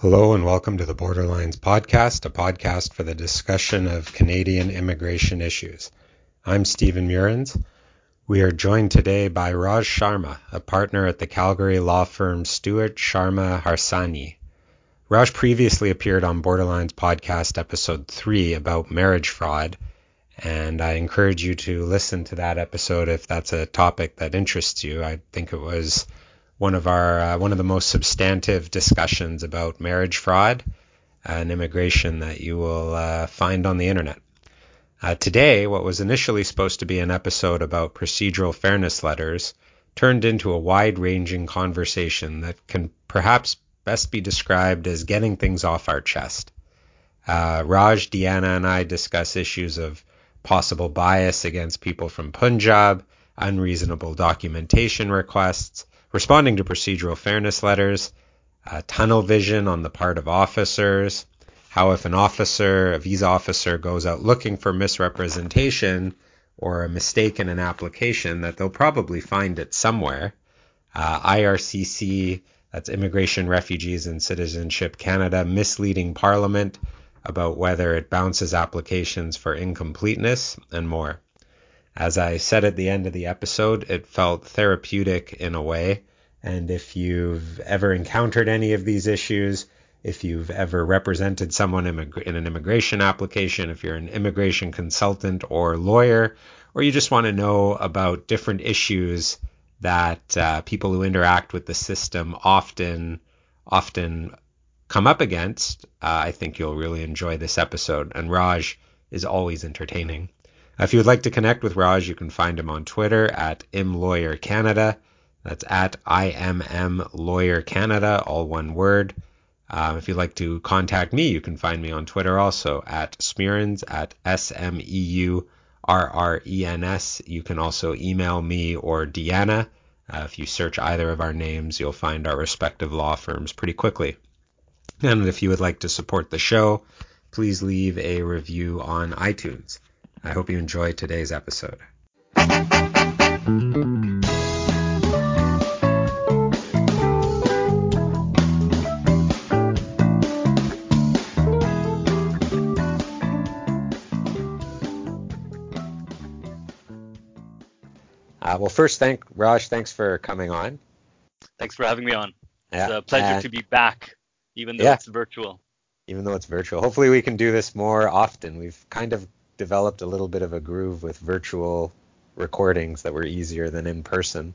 Hello and welcome to the Borderlines podcast, a podcast for the discussion of Canadian immigration issues. I'm Steven Meurrens. We are joined today by Raj Sharma, a partner at the Calgary law firm Stewart Sharma Harsanyi. Raj previously appeared on Borderlines podcast episode 3 about marriage fraud, and I encourage you to listen to that episode if that's a topic that interests you. I think it was one of our uh, one of the most substantive discussions about marriage fraud and immigration that you will uh, find on the internet. Uh, today, what was initially supposed to be an episode about procedural fairness letters turned into a wide-ranging conversation that can perhaps best be described as getting things off our chest. Uh, Raj, Deanna, and I discuss issues of possible bias against people from Punjab, unreasonable documentation requests, responding to procedural fairness letters, uh, tunnel vision on the part of officers, how if an officer, a visa officer, goes out looking for misrepresentation or a mistake in an application, that they'll probably find it somewhere. Uh, IRCC, that's Immigration, Refugees and Citizenship Canada, misleading Parliament about whether it bounces applications for incompleteness and more. As I said at the end of the episode, it felt therapeutic in a way. And if you've ever encountered any of these issues, if you've ever represented someone in an immigration application, if you're an immigration consultant or lawyer, or you just want to know about different issues that uh, people who interact with the system often often come up against, uh, I think you'll really enjoy this episode. And Raj is always entertaining. If you would like to connect with Raj, you can find him on Twitter at immlawyercanada. That's at IMM Lawyer Canada, all one word. Uh, if you'd like to contact me, you can find me on Twitter also at Smeurrens at S M E U R R E N S. You can also email me or Deanna. Uh, if you search either of our names, you'll find our respective law firms pretty quickly. And if you would like to support the show, please leave a review on iTunes. I hope you enjoy today's episode. Uh, well, first, thank Raj. Thanks for coming on. Thanks for having me on. Yeah. It's a pleasure to be back, even though yeah. it's virtual. Even though it's virtual. Hopefully, we can do this more often. We've kind of developed a little bit of a groove with virtual recordings that were easier than in person.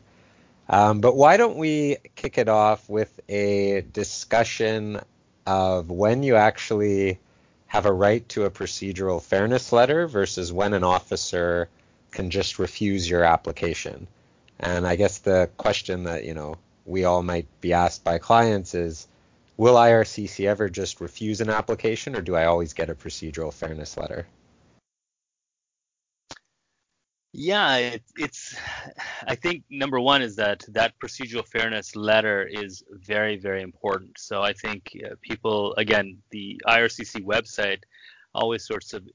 Um, but why don't we kick it off with a discussion of when you actually have a right to a procedural fairness letter versus when an officer can just refuse your application. And I guess the question that, you know, we all might be asked by clients is will IRCC ever just refuse an application or do I always get a procedural fairness letter? Yeah, it, it's. I think number one is that that procedural fairness letter is very, very important. So I think uh, people, again, the IRCC website always sorts of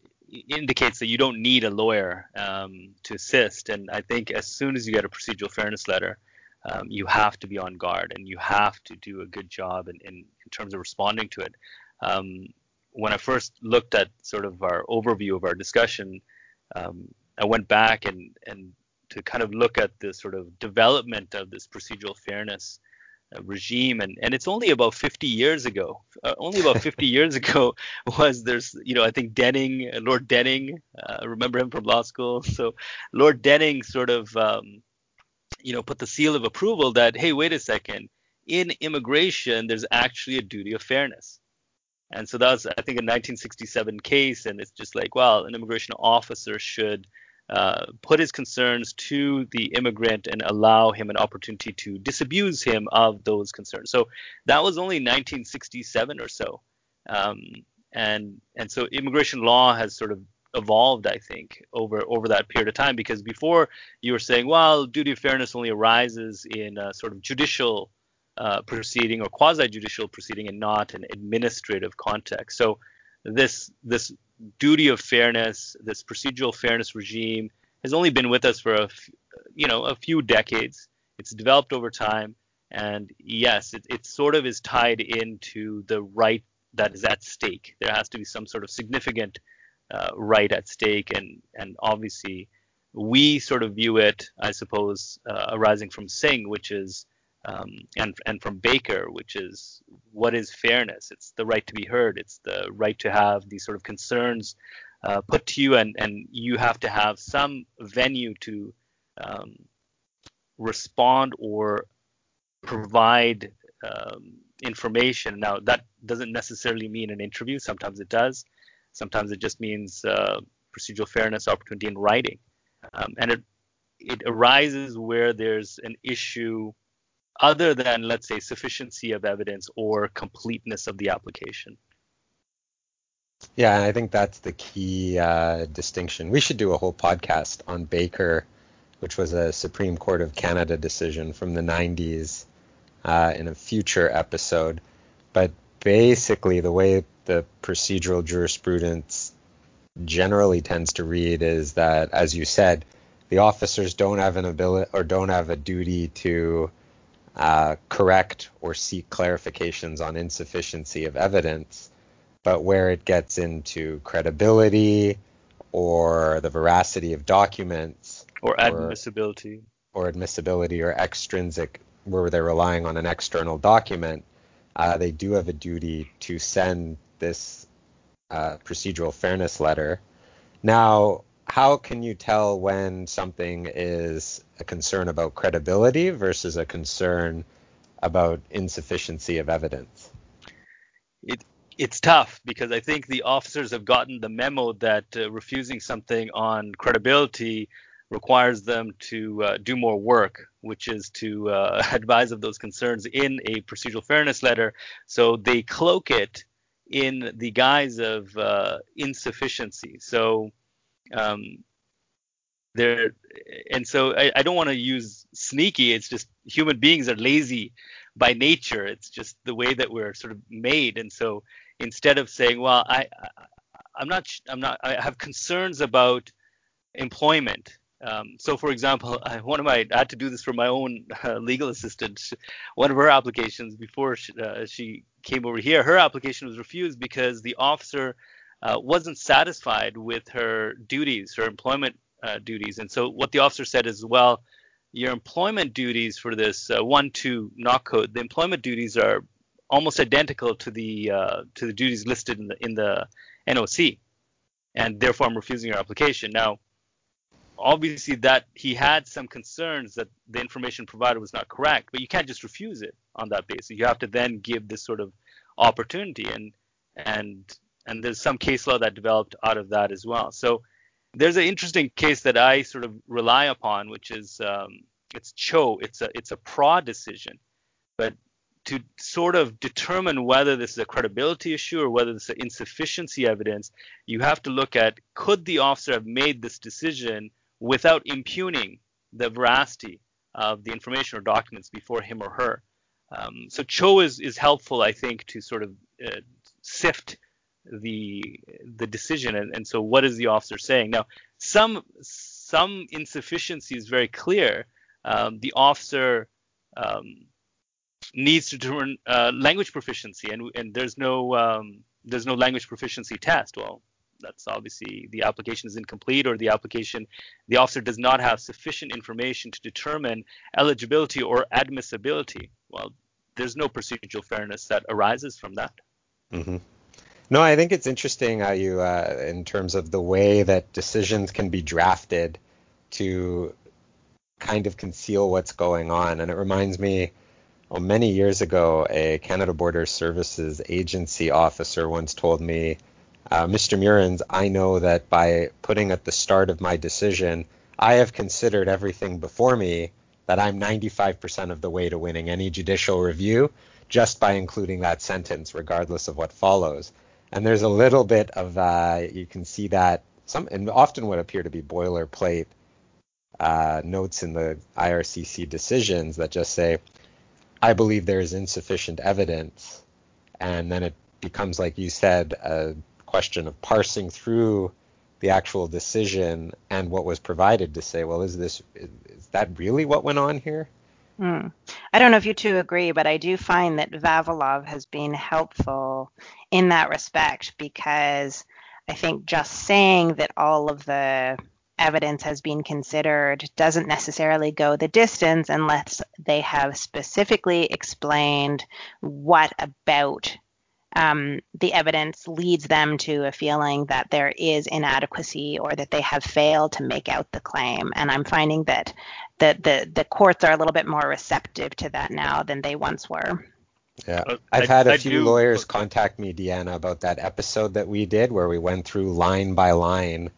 indicates that you don't need a lawyer um, to assist. And I think as soon as you get a procedural fairness letter, um, you have to be on guard and you have to do a good job in, in, in terms of responding to it. Um, when I first looked at sort of our overview of our discussion, um, I went back and and to kind of look at the sort of development of this procedural fairness uh, regime. And and it's only about 50 years ago uh, only about 50 years ago was there's you know i think denning uh, lord denning uh, remember him from law school. So lord denning sort of um, you know put the seal of approval that hey wait a second in immigration there's actually a duty of fairness. And so that was i think a 1967 case and it's just like well an immigration officer should uh, put his concerns to the immigrant and allow him an opportunity to disabuse him of those concerns. So that was only 1967 or so, um, and and so immigration law has sort of evolved, I think, over over that period of time. Because before you were saying, well, duty of fairness only arises in a sort of judicial uh, proceeding or quasi-judicial proceeding and not an administrative context. So this this duty of fairness, this procedural fairness regime, has only been with us for a, f- you know, a few decades. It's developed over time, And yes, it, it sort of is tied into the right that is at stake. There has to be some sort of significant uh, right at stake, and and obviously we sort of view it, I suppose, uh, arising from Singh, which is um, and and from Baker, which is what is fairness? It's the right to be heard. It's the right to have these sort of concerns uh, put to you, and and you have to have some venue to um, respond or provide um, information. Now, that doesn't necessarily mean an interview. Sometimes it does. Sometimes it just means uh, procedural fairness opportunity in writing. Um, and it, it arises where there's an issue other than, let's say, sufficiency of evidence or completeness of the application. Yeah, and I think that's the key uh, distinction. We should do a whole podcast on Baker, which was a Supreme Court of Canada decision from the 90s uh, in a future episode. But basically, the way the procedural jurisprudence generally tends to read is that, as you said, the officers don't have an ability or don't have a duty to uh, correct or seek clarifications on insufficiency of evidence, but where it gets into credibility or the veracity of documents or admissibility or, or admissibility or extrinsic where they're relying on an external document, uh, they do have a duty to send this uh, procedural fairness letter. Now, how can you tell when something is a concern about credibility versus a concern about insufficiency of evidence? It, it's tough because I think the officers have gotten the memo that uh, refusing something on credibility requires them to uh, do more work, which is to uh, advise of those concerns in a procedural fairness letter. So they cloak it in the guise of uh, insufficiency. So um, there, and so I, I don't want to use sneaky. It's just human beings are lazy by nature. It's just the way that we're sort of made. And so instead of saying, well, I, I I'm not, I'm not, I have concerns about employment um, so, for example, I, one of my I had to do this for my own uh, legal assistant. One of her applications before she, uh, she, came over here, her application was refused because the officer uh, wasn't satisfied with her duties, her employment uh, duties. And so, what the officer said is, well, your employment duties for this uh, one-two NOC code, the employment duties are almost identical to the uh, to the duties listed in the in the NOC, and therefore I'm refusing your application. Now obviously that he had some concerns that the information provided was not correct, but you can't just refuse it on that basis. You have to then give this sort of opportunity, and and and there's some case law that developed out of that as well. So there's an interesting case that I sort of rely upon, which is um, it's Cho. It's a it's a PRRA decision, but to sort of determine whether this is a credibility issue or whether this is insufficiency evidence, you have to look at could the officer have made this decision without impugning the veracity of the information or documents before him or her. Um, so Cho is, is helpful, I think, to sort of uh, sift the the decision. And, and, so, what is the officer saying? Now, some some insufficiency is very clear. Um, the officer um, needs to determine uh, language proficiency, and and there's no um, there's no language proficiency test. Well, that's obviously the application is incomplete or the application the officer does not have sufficient information to determine eligibility or admissibility well there's no procedural fairness that arises from that mm-hmm. No i think it's interesting how you uh, in terms of the way that decisions can be drafted to kind of conceal what's going on and it reminds me well, many years ago, a Canada Border Services agency officer once told me uh, Mr. Meurrens, I know that by putting at the start of my decision, I have considered everything before me that I'm 95% of the way to winning any judicial review just by including that sentence, regardless of what follows. And there's a little bit of uh, you can see that some and often what appear to be boilerplate uh, notes in the IRCC decisions that just say, "I believe there is insufficient evidence," and then it becomes, like you said, a question of parsing through the actual decision and what was provided to say, well, is this is that really what went on here? Mm. I don't know if you two agree, but I do find that Vavilov has been helpful in that respect because I think just saying that all of the evidence has been considered doesn't necessarily go the distance unless they have specifically explained what about um, the evidence leads them to a feeling that there is inadequacy or that they have failed to make out the claim. And I'm finding that the, the, the courts are a little bit more receptive to that now than they once were. Yeah, uh, I've I, had a I few do. lawyers contact me, Deanna, about that episode that we did where we went through line by line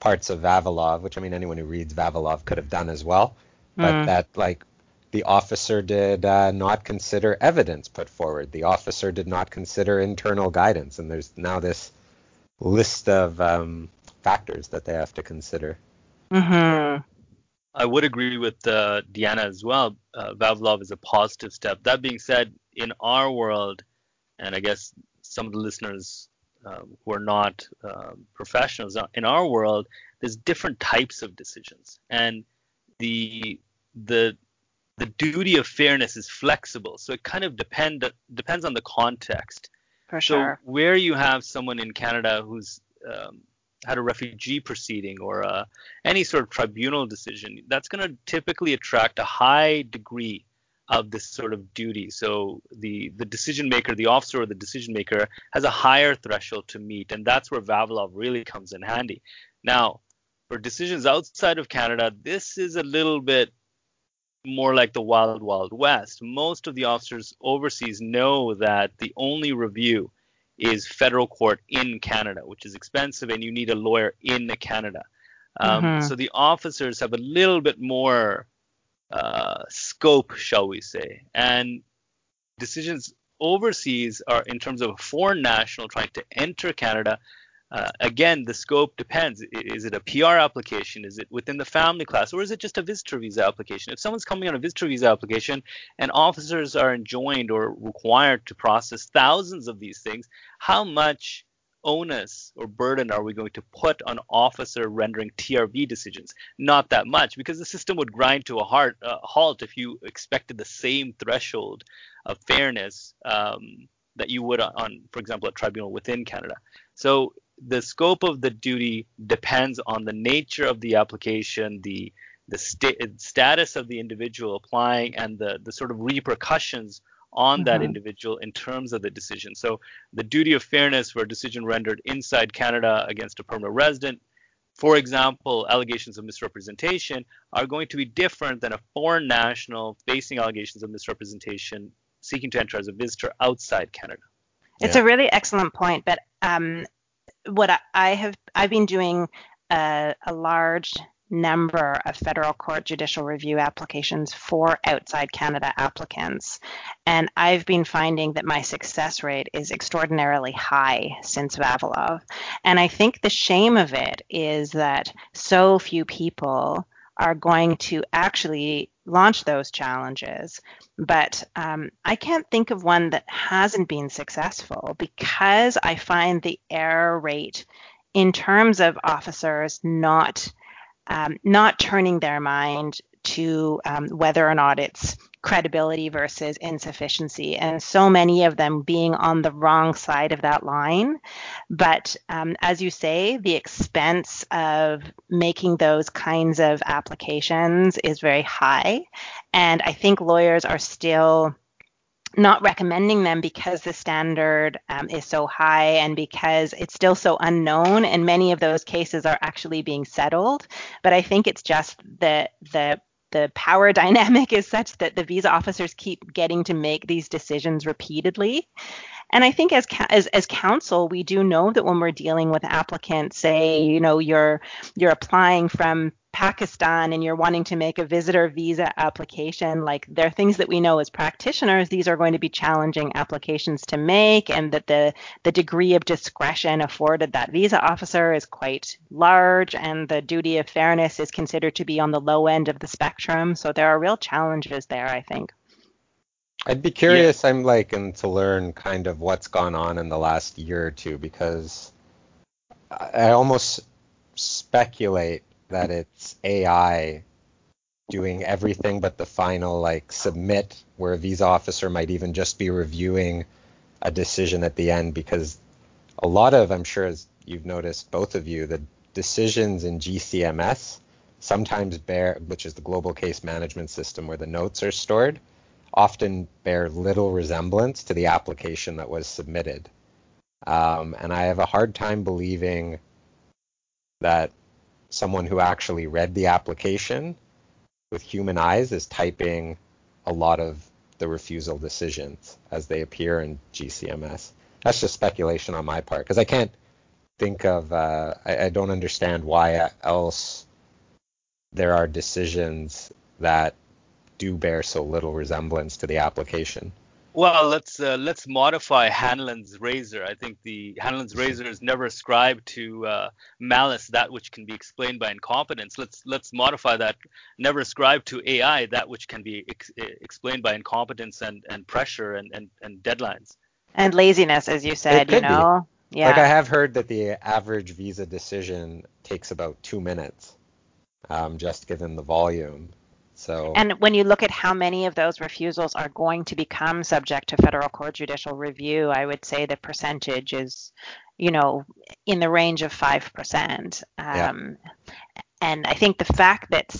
parts of Vavilov, which I mean anyone who reads Vavilov could have done as well, but mm. that like the officer did uh, not consider evidence put forward. The officer did not consider internal guidance, and there's now this list of um, factors that they have to consider. Mm-hmm. I would agree with uh, Deanna as well. Uh, Vavilov is a positive step. That being said, in our world, and I guess some of the listeners uh, who are not uh, professionals in our world, there's different types of decisions, and the the the duty of fairness is flexible, so it kind of depend depends on the context. For sure. So where you have someone in Canada who's um, had a refugee proceeding or uh, any sort of tribunal decision, that's going to typically attract a high degree of this sort of duty. So the the decision maker, the officer or the decision maker, has a higher threshold to meet, and that's where Vavilov really comes in handy. Now, for decisions outside of Canada, this is a little bit more like the wild wild west. Most of the officers overseas know that the only review is federal court in Canada, which is expensive, and you need a lawyer in Canada. Um, mm-hmm. So the officers have a little bit more uh, scope, shall we say, and decisions overseas are in terms of a foreign national trying to enter Canada uh, again, the scope depends. Is it a PR application? Is it within the family class? Or is it just a visitor visa application? If someone's coming on a visitor visa application and officers are enjoined or required to process thousands of these things, how much onus or burden are we going to put on officer rendering TRV decisions? Not that much, because the system would grind to a hard, uh, halt if you expected the same threshold of fairness um, that you would on, for example, a tribunal within Canada. So the scope of the duty depends on the nature of the application, the the st- status of the individual applying, and the the sort of repercussions on mm-hmm. that individual in terms of the decision. So the duty of fairness for a decision rendered inside Canada against a permanent resident, for example, allegations of misrepresentation are going to be different than a foreign national facing allegations of misrepresentation seeking to enter as a visitor outside Canada. It's yeah. a really excellent point, but um, what I, have I've been doing a, a large number of federal court judicial review applications for outside Canada applicants. And I've been finding that my success rate is extraordinarily high since Vavilov. And I think the shame of it is that so few people are going to actually launch those challenges. But um, I can't think of one that hasn't been successful because I find the error rate in terms of officers not um, not turning their mind to um, whether or not it's credibility versus insufficiency, and so many of them being on the wrong side of that line. But um, as you say, the expense of making those kinds of applications is very high. And I think lawyers are still not recommending them because the standard um, is so high and because it's still so unknown and many of those cases are actually being settled but i think it's just the the the power dynamic is such that the visa officers keep getting to make these decisions repeatedly. And I think as, as as counsel, we do know that when we're dealing with applicants, say, you know, you're you're applying from Pakistan and you're wanting to make a visitor visa application, like there are things that we know as practitioners, these are going to be challenging applications to make, and that the, the degree of discretion afforded that visa officer is quite large, and the duty of fairness is considered to be on the low end of the spectrum. So there are real challenges there, I think. I'd be curious, yeah. I'm like, and to learn kind of what's gone on in the last year or two because I almost speculate that it's AI doing everything but the final like submit where a visa officer might even just be reviewing a decision at the end because a lot of I'm sure as you've noticed both of you the decisions in GCMS sometimes bear which is the global case management system where the notes are stored often bear little resemblance to the application that was submitted um, and I have a hard time believing that someone who actually read the application with human eyes is typing a lot of the refusal decisions as they appear in GCMS. That's just speculation on my part because I can't think of, uh, I, I don't understand why else there are decisions that do bear so little resemblance to the application. Well, let's uh, let's modify Hanlon's razor. I think the Hanlon's razor is never ascribed to uh, malice, that which can be explained by incompetence. Let's let's modify that. Never ascribe to AI that which can be ex- explained by incompetence and, and pressure and, and, and deadlines. And laziness, as you said, you know. Be. Yeah. Like I have heard that the average visa decision takes about two minutes, um, just given the volume. So And when you look at how many of those refusals are going to become subject to federal court judicial review, I would say the percentage is, you know, in the range of 5%. Um, yeah. And I think the fact that,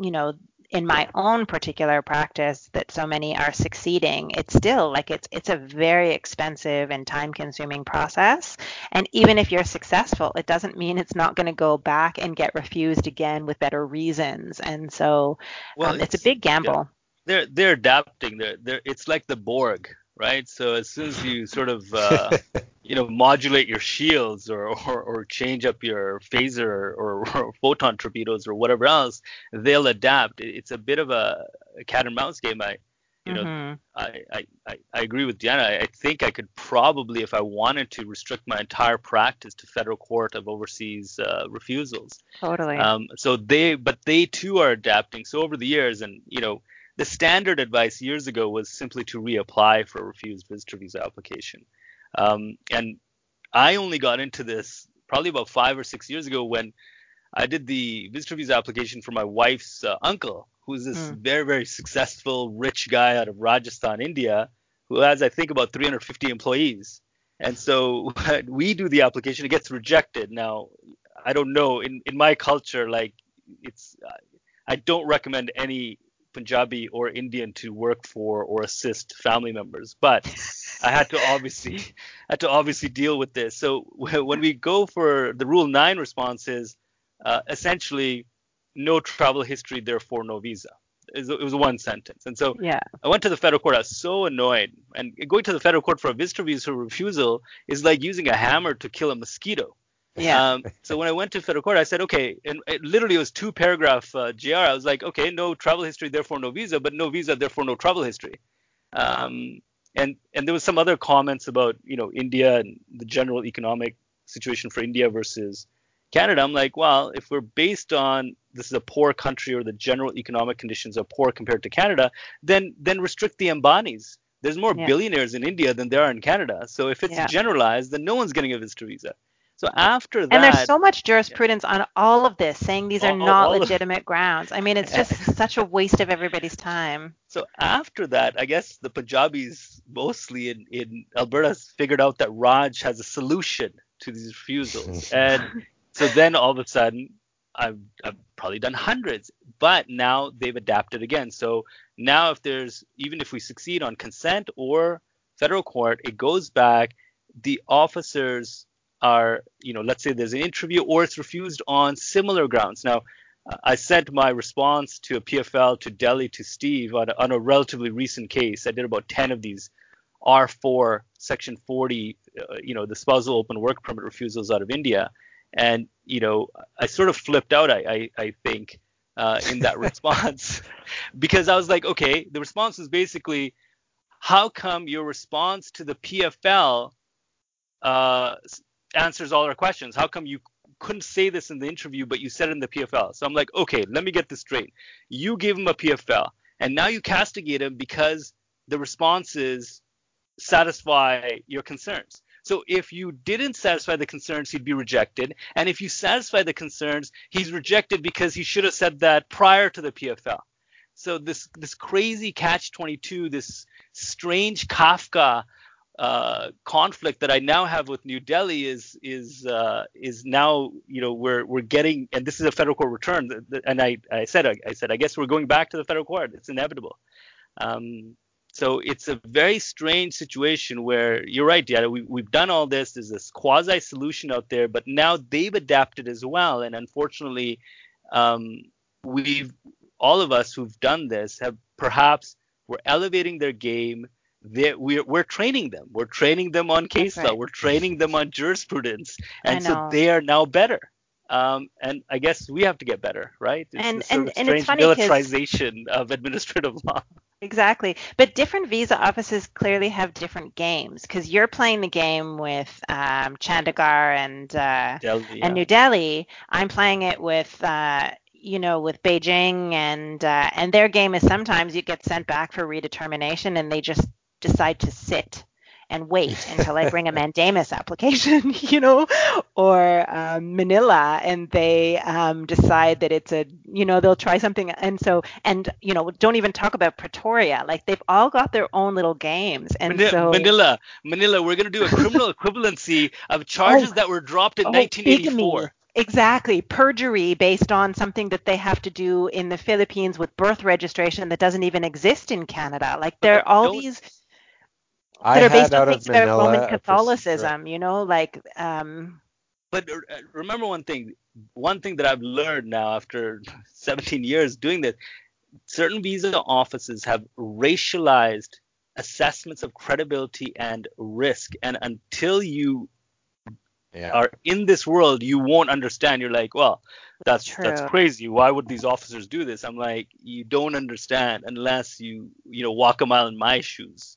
you know, in my own particular practice that so many are succeeding it's still like it's it's a very expensive and time consuming process and even if you're successful it doesn't mean it's not going to go back and get refused again with better reasons and so well, um, it's, it's, a big gamble yeah. they're they're adapting they're, they're it's like the borg right? So as soon as you sort of uh, you know modulate your shields or, or, or change up your phaser or, or, photon torpedoes or whatever else, they'll adapt. It's a bit of a, cat and mouse game. I you know mm-hmm. I, I, I agree with Deanna. I, I think I could probably, if I wanted to, restrict my entire practice to federal court of overseas uh, refusals. Totally. Um, so they, but they too are adapting. So over the years, and you know the standard advice years ago was simply to reapply for a refused visitor visa application. Um, and I only got into this probably about five or six years ago when I did the visitor visa application for my wife's uh, uncle, who's this mm. very, very successful, rich guy out of Rajasthan, India, who has, I think, about 350 employees. And so we do the application, it gets rejected. Now, I don't know, in, in my culture, like, it's, I don't recommend any Punjabi or Indian to work for or assist family members. But I had to obviously had to obviously deal with this. So when we go for the Rule Nine responses, uh, essentially no travel history, therefore no visa. It was one sentence. And so yeah. I went to the federal court. I was so annoyed. And going to the federal court for a visitor visa refusal is like using a hammer to kill a mosquito. Yeah. Um, so when I went to federal court, I said, okay, and it literally was two paragraph uh, GR. I was like, okay, no travel history, therefore no visa, but no visa, therefore no travel history. Um, and and there was some other comments about you know India and the general economic situation for India versus Canada. I'm like, well, if we're based on this is a poor country or the general economic conditions are poor compared to Canada, then then restrict the Ambanis. There's more yeah. billionaires in India than there are in Canada. So if it's yeah. generalized, then no one's getting a visitor visa. So after that, and there's so much jurisprudence yeah. on all of this saying these are all, not all legitimate of, grounds. I mean, it's just such a waste of everybody's time. So after that, I guess the Punjabis mostly in, in Alberta figured out that Raj has a solution to these refusals, and so then all of a sudden, I've, I've probably done hundreds, but now they've adapted again. So now if there's even if we succeed on consent or federal court, it goes back. The officers are, you know, let's say there's an interview or it's refused on similar grounds. Now, I sent my response to a PFL to Delhi to Steve on a, on a relatively recent case. I did about 10 of these R4 Section 40, uh, you know, the spousal open work permit refusals out of India. And, you know, I sort of flipped out, I, I, I think, uh, in that response because I was like, okay, the response was basically, how come your response to the PFL uh, answers all our questions. How come you couldn't say this in the interview, but you said it in the PFL? So I'm like, okay, let me get this straight. You gave him a PFL, and now you castigate him because the responses satisfy your concerns. So if you didn't satisfy the concerns, he'd be rejected. And if you satisfy the concerns, he's rejected because he should have said that prior to the PFL. So this this crazy catch 22, this strange Kafka uh, conflict that I now have with New Delhi is is uh, is now you know we're we're getting and this is a federal court return and I I said I, said I guess we're going back to the federal court it's inevitable. Um, so it's a very strange situation where you're right, Deanna. We, we've done all this. There's this quasi solution out there, but now they've adapted as well. And unfortunately, um, we've all of us who've done this have perhaps we're elevating their game we're, we're training them. We're training them on case right. law. We're training them on jurisprudence, and so they are now better. Um, and I guess we have to get better, right? It's and and, and it's funny militarization of administrative law. Exactly, but different visa offices clearly have different games because you're playing the game with um, Chandigarh and uh, Delhi, yeah. and New Delhi. I'm playing it with. Uh, you know, with Beijing and uh, and their game is sometimes you get sent back for redetermination and they just decide to sit and wait until I bring a mandamus application, you know, or um, Manila, and they um, decide that it's a, you know, they'll try something, and so, and you know, don't even talk about Pretoria. Like they've all got their own little games, and Manila, so Manila, Manila, we're gonna do a criminal equivalency of charges oh, that were dropped in oh, 1984. Exactly. Perjury based on something that they have to do in the Philippines with birth registration that doesn't even exist in Canada. Like there are all these that are based on things about Roman Catholicism, you know, like um but uh, remember one thing one thing that I've learned now after 17 years doing this certain visa offices have racialized assessments of credibility and risk and until you yeah. are in this world, you won't understand. You're like, well, that's True. that's crazy. Why would these officers do this? I'm like, you don't understand unless you you know walk a mile in my shoes.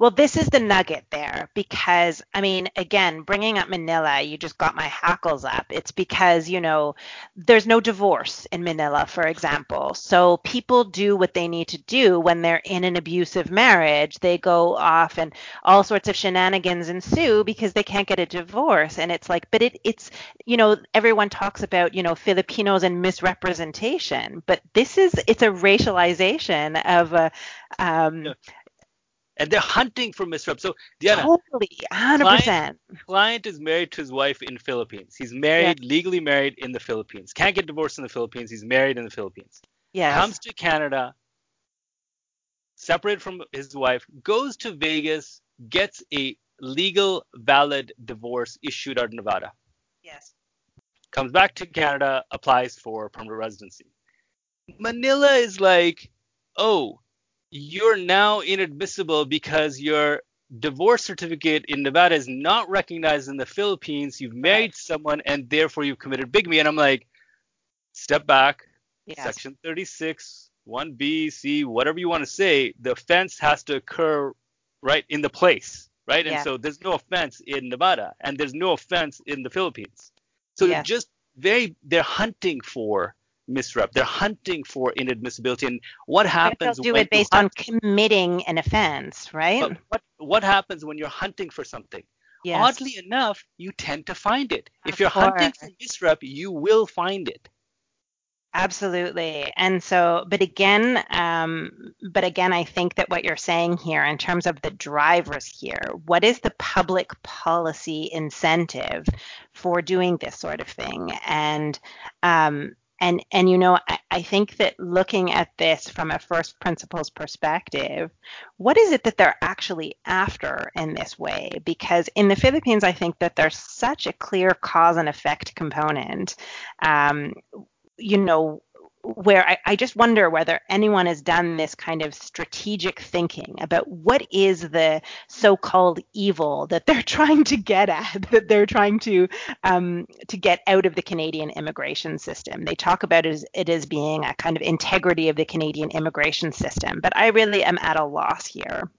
Well, this is the nugget there because, I mean, again, bringing up Manila, you just got my hackles up. It's because, you know, there's no divorce in Manila, for example. So people do what they need to do when they're in an abusive marriage. They go off and all sorts of shenanigans ensue because they can't get a divorce. And it's like, but it, it's, you know, everyone talks about, you know, Filipinos and misrepresentation, but this is, it's a racialization of a, um, yeah and they're hunting for misrep. So Deanna, totally, hundred percent. Client is married to his wife in Philippines. He's married, yeah. legally married in the Philippines. Can't get divorced in the Philippines. He's married in the Philippines. Yeah. Comes to Canada, separated from his wife, goes to Vegas, gets a legal, valid divorce issued out of Nevada. Yes. Comes back to Canada, applies for permanent residency. Manila is like, oh, you're now inadmissible because your divorce certificate in Nevada is not recognized in the Philippines. You've married someone and therefore you've committed bigamy. And I'm like, step back. Yes. Section 36, 1B, C, whatever you want to say, the offense has to occur right in the place, right? Yeah. And so there's no offense in Nevada and there's no offense in the Philippines. So just very, they're hunting for misrep. They're hunting for inadmissibility. And what happens? They'll do it based on committing an offense, right? But what what happens when you're hunting for something? Yes. Oddly enough, you tend to find it. Of if you're course. hunting for misrep, you will find it. Absolutely. And so, but again, um, but again, I think that what you're saying here in terms of the drivers here, what is the public policy incentive for doing this sort of thing? And um, and and you know I, I, think that looking at this from a first principles perspective what is it that they're actually after in this way? Because in the philippines i think that there's such a clear cause and effect component. Um, you know where I, I, just wonder whether anyone has done this kind of strategic thinking about what is the so-called evil that they're trying to get at, that they're trying to um, to get out of the Canadian immigration system. They talk about it as, it as being a kind of integrity of the Canadian immigration system, but I really am at a loss here.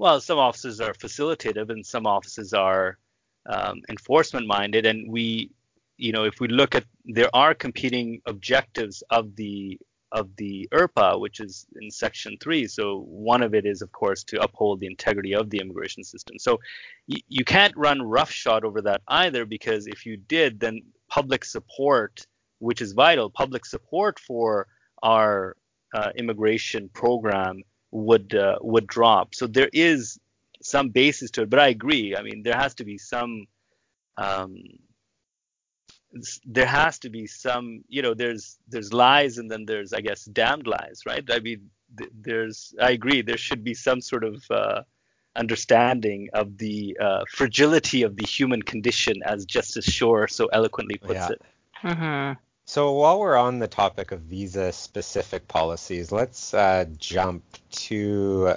Well, some offices are facilitative and some offices are um, enforcement minded, and we you know, if we look at there are competing objectives of the of the IRPA, which is in Section 3. So one of it is, of course, to uphold the integrity of the immigration system. So y- you can't run roughshod over that either, because if you did, then public support, which is vital, public support for our uh, immigration program would uh, would drop. So there is some basis to it, but I agree. I mean, there has to be some um, there has to be some you know there's there's lies and then there's i guess damned lies right i mean there's i agree there should be some sort of uh, understanding of the uh, fragility of the human condition as justice shore so eloquently puts Yeah. it Mm-hmm. So while we're on the topic of visa-specific policies, let's uh, jump to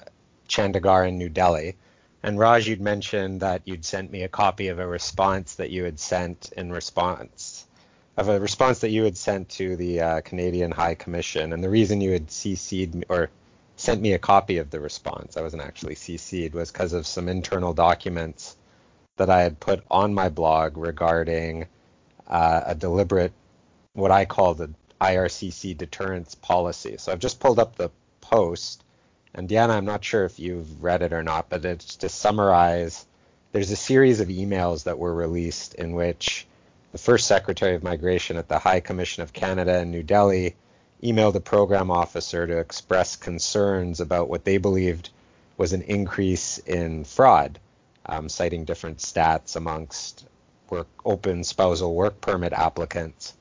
Chandigarh and New Delhi. And Raj, you'd mentioned that you'd sent me a copy of a response that you had sent in response of a response that you had sent to the uh, Canadian High Commission. And the reason you had CC'd me, or sent me a copy of the response, I wasn't actually CC'd, was because of some internal documents that I had put on my blog regarding uh, a deliberate what I call the IRCC deterrence policy. So I've just pulled up the post, and Deanna, I'm not sure if you've read it or not, but it's to summarize. There's a series of emails that were released in which the first Secretary of Migration at the High Commission of Canada in New Delhi emailed a program officer to express concerns about what they believed was an increase in fraud, um, citing different stats amongst work, open spousal work permit applicants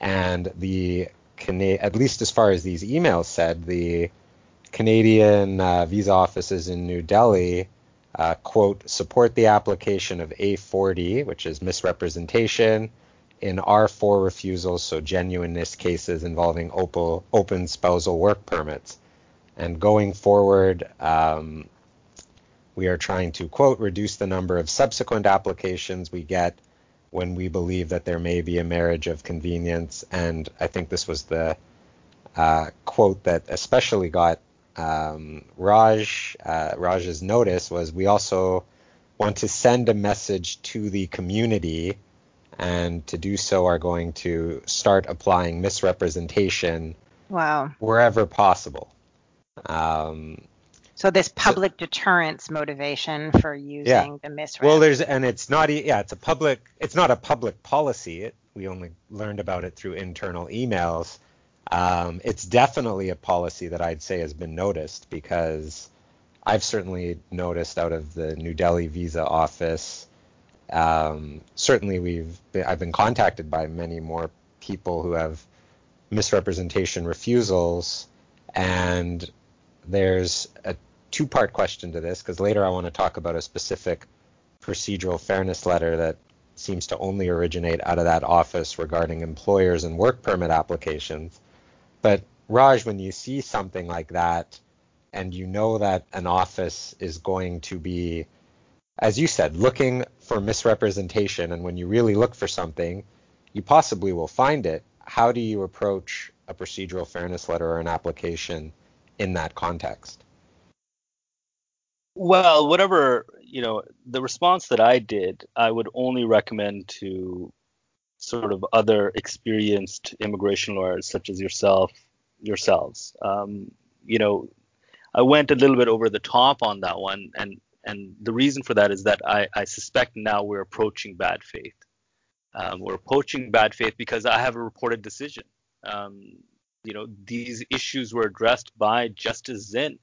and the at least as far as these emails said, the Canadian uh, visa offices in New Delhi uh, quote support the application of A40, which is misrepresentation, in R4 refusals, so genuineness cases involving open, open spousal work permits. And going forward, um, we are trying to quote reduce the number of subsequent applications we get when we believe that there may be a marriage of convenience. And I think this was the uh, quote that especially got um, Raj uh, Raj's notice was we also want to send a message to the community and to do so are going to start applying misrepresentation Wow. wherever possible. Um, So this public deterrence motivation for using Yeah. the misrep. Well, there's and it's not yeah, it's a public it's not a public policy. It, we only learned about it through internal emails. Um, it's definitely a policy that I'd say has been noticed because I've certainly noticed out of the New Delhi visa office. Um, certainly, we've been, I've been contacted by many more people who have misrepresentation refusals, and there's a two-part question to this because later I want to talk about a specific procedural fairness letter that seems to only originate out of that office regarding employers and work permit applications. But Raj, when you see something like that and you know that an office is going to be, as you said, looking for misrepresentation, and when you really look for something, you possibly will find it. How do you approach a procedural fairness letter or an application in that context? Well, whatever, you know, the response that I did, I would only recommend to sort of other experienced immigration lawyers such as yourself, yourselves. Um, you know, I went a little bit over the top on that one, and and the reason for that is that I, I suspect now we're approaching bad faith. Um, we're approaching bad faith because I have a reported decision. Um, you know, these issues were addressed by Justice Zinn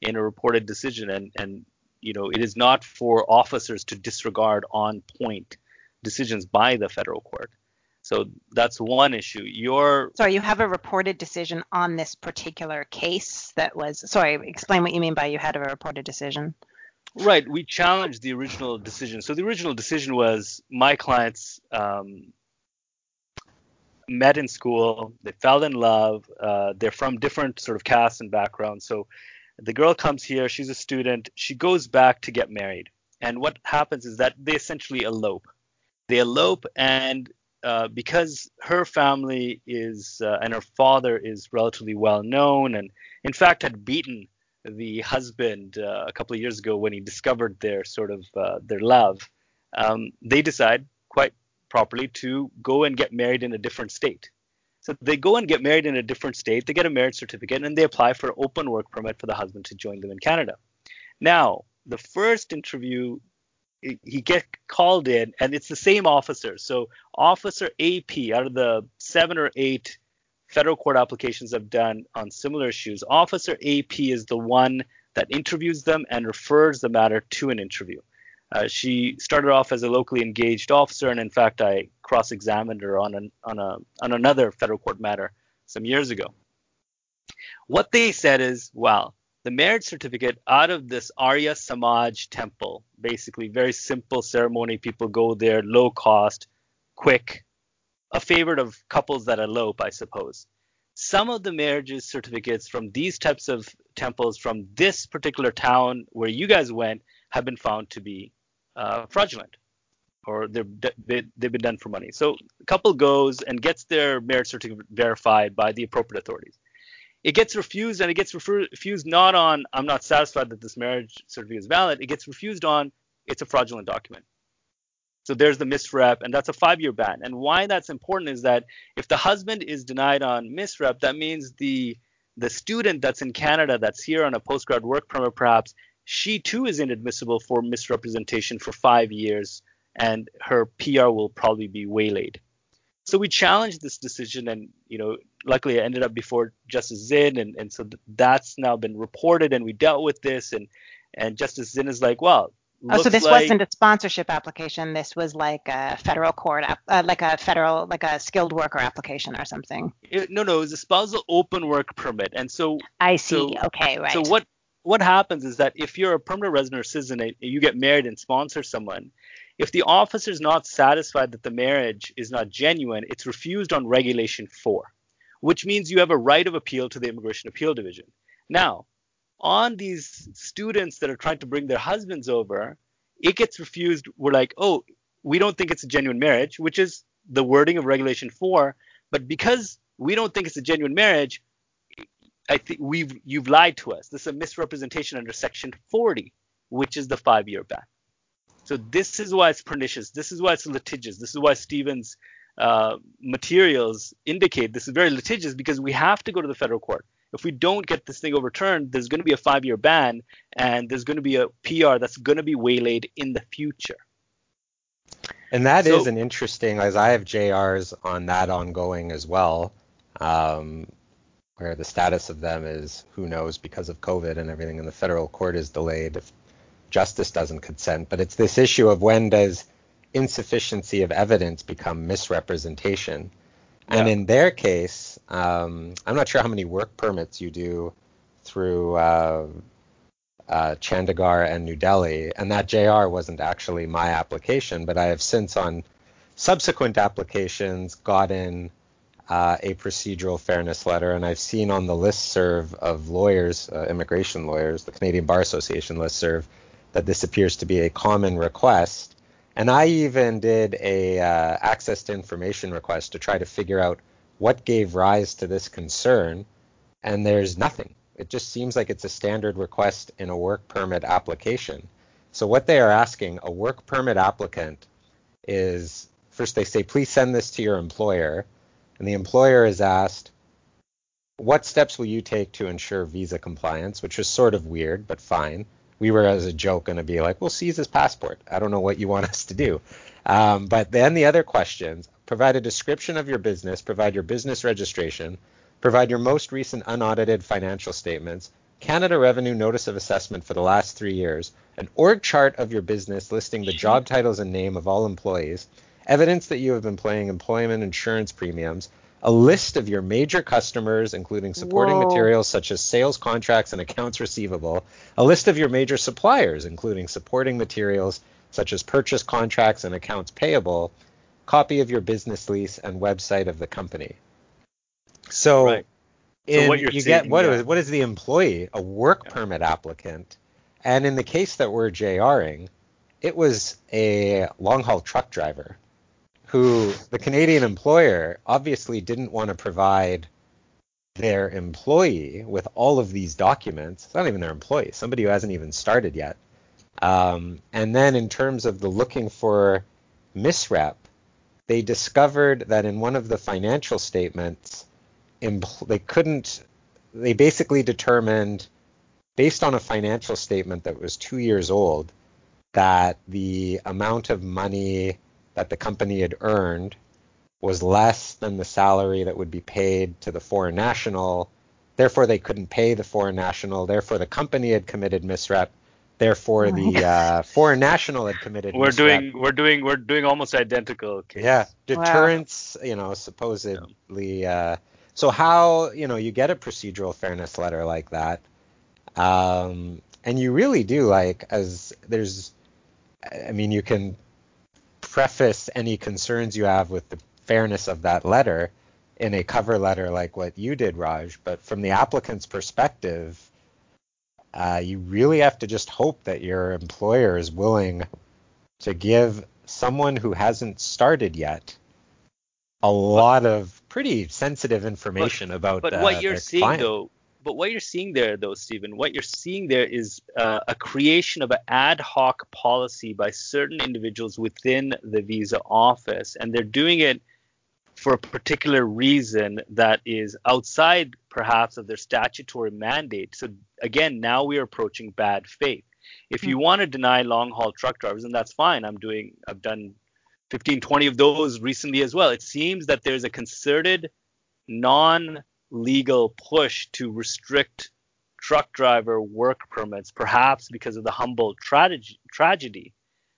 in a reported decision, and and you know, it is not for officers to disregard on point decisions by the federal court. So that's one issue. Your Sorry, you have a reported decision on this particular case that was. Sorry, explain what you mean by you had a reported decision. Right. We challenged the original decision. So the original decision was my clients um, met in school, they fell in love, uh, they're from different sort of castes and backgrounds. So the girl comes here, she's a student, she goes back to get married. And what happens is that they essentially elope. They elope, and uh, because her family is uh, and her father is relatively well known, and in fact had beaten the husband uh, a couple of years ago when he discovered their sort of uh, their love, um, they decide quite properly to go and get married in a different state. So they go and get married in a different state, they get a marriage certificate, and they apply for an open work permit for the husband to join them in Canada. Now, the first interview, he get called in, and it's the same officer. So Officer AP, out of the seven or eight federal court applications I've done on similar issues, Officer AP is the one that interviews them and refers the matter to an interview. Uh, she started off as a locally engaged officer, and in fact, I cross-examined her on an, on a on another federal court matter some years ago. What they said is, well, the marriage certificate out of this Arya Samaj temple, basically very simple ceremony. People go there, low cost, quick, a favorite of couples that elope, I suppose. Some of the marriage certificates from these types of temples from this particular town where you guys went have been found to be uh, fraudulent or they, they've been done for money. So a couple goes and gets their marriage certificate verified by the appropriate authorities. It gets refused and it gets refused not on I'm not satisfied that this marriage certificate is valid. It gets refused on it's a fraudulent document. So there's the misrep, and that's a five-year ban. And why that's important is that if the husband is denied on misrep, that means the the student that's in Canada that's here on a postgrad work permit, perhaps she too is inadmissible for misrepresentation for five years, and her PR will probably be waylaid. So we challenged this decision, and you know, luckily, it ended up before Justice Zinn, and, and so that's now been reported, and we dealt with this, and and Justice Zinn is like, well, Oh, so this like, wasn't a sponsorship application. This was like a federal court, uh, like a federal, like a skilled worker application or something. It, no, no, it was a spousal open work permit, and so I see. So, okay, right. So what what happens is that if you're a permanent resident or citizen and you get married and sponsor someone, if the officer is not satisfied that the marriage is not genuine, it's refused on Regulation 4, which means you have a right of appeal to the Immigration Appeal Division. Now, on these students that are trying to bring their husbands over, it gets refused. We're like, oh, we don't think it's a genuine marriage, which is the wording of Regulation 4. But because we don't think it's a genuine marriage, I think we've you've lied to us. This is a misrepresentation under Section 40, which is the five-year ban. So this is why it's pernicious. This is why it's litigious. This is why Stevens' uh, materials indicate this is very litigious because we have to go to the federal court. If we don't get this thing overturned, there's going to be a five-year ban, and there's going to be a PR that's going to be waylaid in the future. And that so, is an interesting, as I have JRs on that ongoing as well. Um, where the status of them is who knows because of COVID and everything, and the federal court is delayed if justice doesn't consent. But it's this issue of when does insufficiency of evidence become misrepresentation? Yeah. And in their case, um, I'm not sure how many work permits you do through uh, uh, Chandigarh and New Delhi, and that JR wasn't actually my application, but I have since on subsequent applications gotten uh, a procedural fairness letter, and I've seen on the list serve of lawyers, uh, immigration lawyers, the Canadian Bar Association list serve, that this appears to be a common request. And I even did a uh, access to information request to try to figure out what gave rise to this concern, and there's nothing. It just seems like it's a standard request in a work permit application. So what they are asking a work permit applicant is first they say please send this to your employer and the employer is asked, what steps will you take to ensure visa compliance, which is sort of weird, but fine. We were, as a joke, going to be like, we'll seize his passport. I don't know what you want us to do. Um, but then the other questions provide a description of your business, provide your business registration, provide your most recent unaudited financial statements, Canada Revenue Notice of Assessment for the last three years, an org chart of your business listing the job titles and name of all employees, evidence that you have been paying employment insurance premiums, a list of your major customers, including supporting Whoa. materials such as sales contracts and accounts receivable, a list of your major suppliers, including supporting materials such as purchase contracts and accounts payable, copy of your business lease, and website of the company. So, right. so what you seeing, get what, yeah. is, what is the employee? A work yeah. permit applicant. And in the case that we're JRing, it was a long haul truck driver who the Canadian employer obviously didn't want to provide their employee with all of these documents. It's not even their employee, somebody who hasn't even started yet. Um, and then in terms of the looking for misrep, they discovered that in one of the financial statements, they couldn't, they basically determined, based on a financial statement that was two years old, that the amount of money that the company had earned was less than the salary that would be paid to the foreign national. Therefore, they couldn't pay the foreign national. Therefore, the company had committed misrep. Therefore, the uh, foreign national had committed. We're misrep. doing, we're doing, we're doing almost identical. Case. Yeah, deterrence. Wow. You know, supposedly. Uh, so how you know you get a procedural fairness letter like that, um, and you really do like as there's, I mean, you can preface any concerns you have with the fairness of that letter in a cover letter like what you did, Raj. But from the applicant's perspective, uh, you really have to just hope that your employer is willing to give someone who hasn't started yet a lot of pretty sensitive information but, about. But uh, what you're seeing client. though, but what you're seeing there though, Steven, what you're seeing there is uh, a creation of an ad hoc policy by certain individuals within the visa office, and they're doing it for a particular reason that is outside perhaps of their statutory mandate. So again, now we are approaching bad faith. If you hmm. want to deny long haul truck drivers, and that's fine. I'm doing I've done 15, 20 of those recently as well. It seems that there's a concerted non-legal push to restrict truck driver work permits, perhaps because of the Humboldt tragedy. tragedy.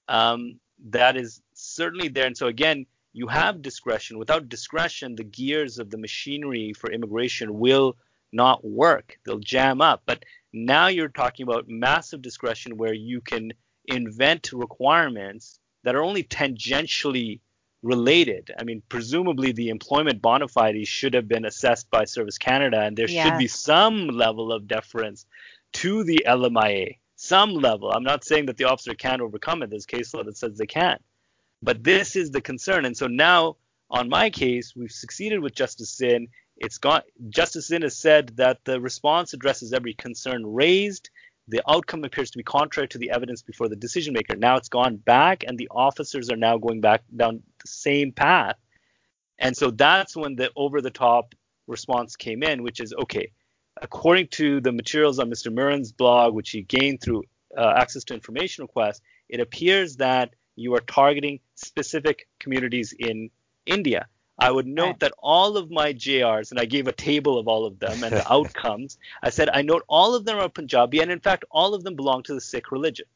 Um, that is certainly there. And so again, you have discretion. Without discretion, the gears of the machinery for immigration will not work. They'll jam up. But now you're talking about massive discretion where you can invent requirements that are only tangentially related. I mean, presumably the employment bona fides should have been assessed by Service Canada, and there should be some level of deference to the LMIA, some level. I'm not saying that the officer can't overcome it. There's case law that says they can't. But this is the concern. And so now, on my case, we've succeeded with Justice Zinn. It's gone. Justice Zinn has said that the response addresses every concern raised. The outcome appears to be contrary to the evidence before the decision maker. Now it's gone back, and the officers are now going back down the same path. And so that's when the over the top response came in, which is okay. According to the materials on Mr. Meurrens' blog, which he gained through uh, access to information requests, it appears that you are targeting specific communities in India. I would note right. that all of my JRs, and I gave a table of all of them and the outcomes. I said I note all of them are Punjabi, and in fact, all of them belong to the Sikh religion.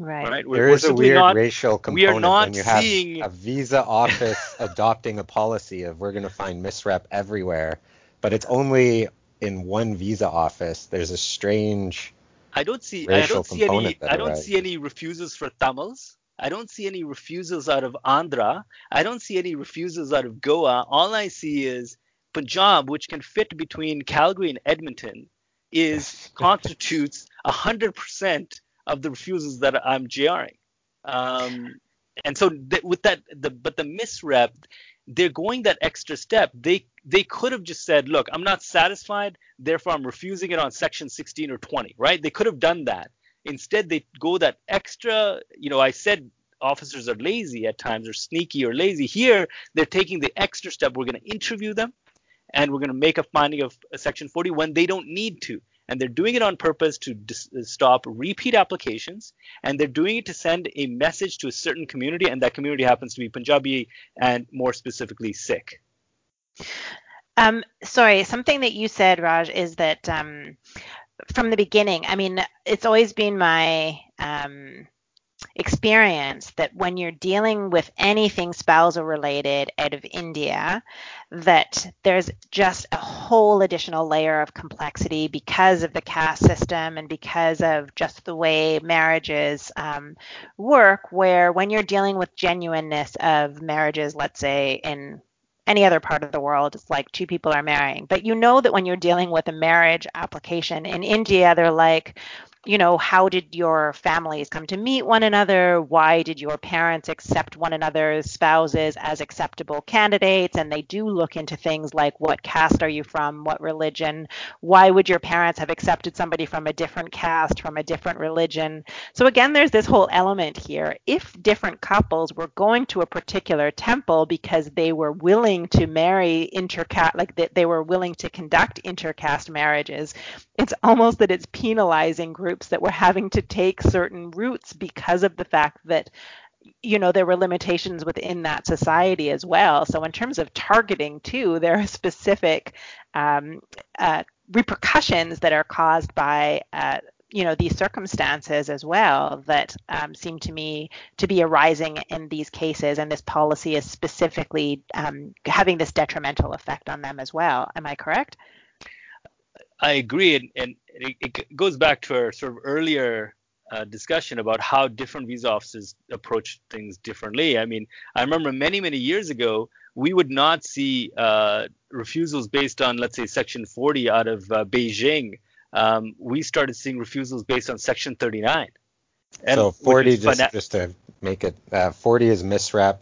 Right. right? We're, there is a weird not, racial component we are not when you seeing... have a visa office adopting a policy of we're going to find misrep everywhere, but it's only in one visa office. There's a strange. I don't see. I don't see any. I don't see any refusals for Tamils. I don't see any refusals out of Andhra. I don't see any refusals out of Goa. All I see is Punjab, which can fit between Calgary and Edmonton, is constitutes 100% of the refusals that I'm JRing. Um, and so th- with that, the, but the misrep, they're going that extra step. They they could have just said, look, I'm not satisfied, therefore I'm refusing it on section 16 or 20, right? They could have done that. Instead, they go that extra, you know, I said officers are lazy at times or sneaky or lazy. Here, they're taking the extra step. We're going to interview them and we're going to make a finding of section 40 when they don't need to. And they're doing it on purpose to dis- stop repeat applications. And they're doing it to send a message to a certain community. And that community happens to be Punjabi and more specifically Sikh. Um, sorry, something that you said, Raj, is that um, from the beginning. I mean, it's always been my um, experience that when you're dealing with anything spousal related out of India, that there's just a whole additional layer of complexity because of the caste system and because of just the way marriages um, work. Where when you're dealing with genuineness of marriages, let's say in any other part of the world, it's like two people are marrying. But you know that when you're dealing with a marriage application in India, they're like, you know, how did your families come to meet one another? Why did your parents accept one another's spouses as acceptable candidates? And they do look into things like what caste are you from? What religion? Why would your parents have accepted somebody from a different caste, from a different religion? So again, there's this whole element here. If different couples were going to a particular temple because they were willing to marry intercaste, like they, they were willing to conduct intercaste marriages, it's almost that it's penalizing groups that were having to take certain routes because of the fact that you know there were limitations within that society as well. So in terms of targeting too there are specific um, uh, repercussions that are caused by uh, you know these circumstances as well that um, seem to me to be arising in these cases. And this policy is specifically um, having this detrimental effect on them as well. Am i correct I agree, and, and it, it, goes back to our sort of earlier uh, discussion about how different visa offices approach things differently. I mean, I remember many, many years ago, we would not see uh, refusals based on, let's say, Section 40 out of uh, Beijing. Um, we started seeing refusals based on Section 39. And so 40, just, just to make it, uh, 40 is MISREP,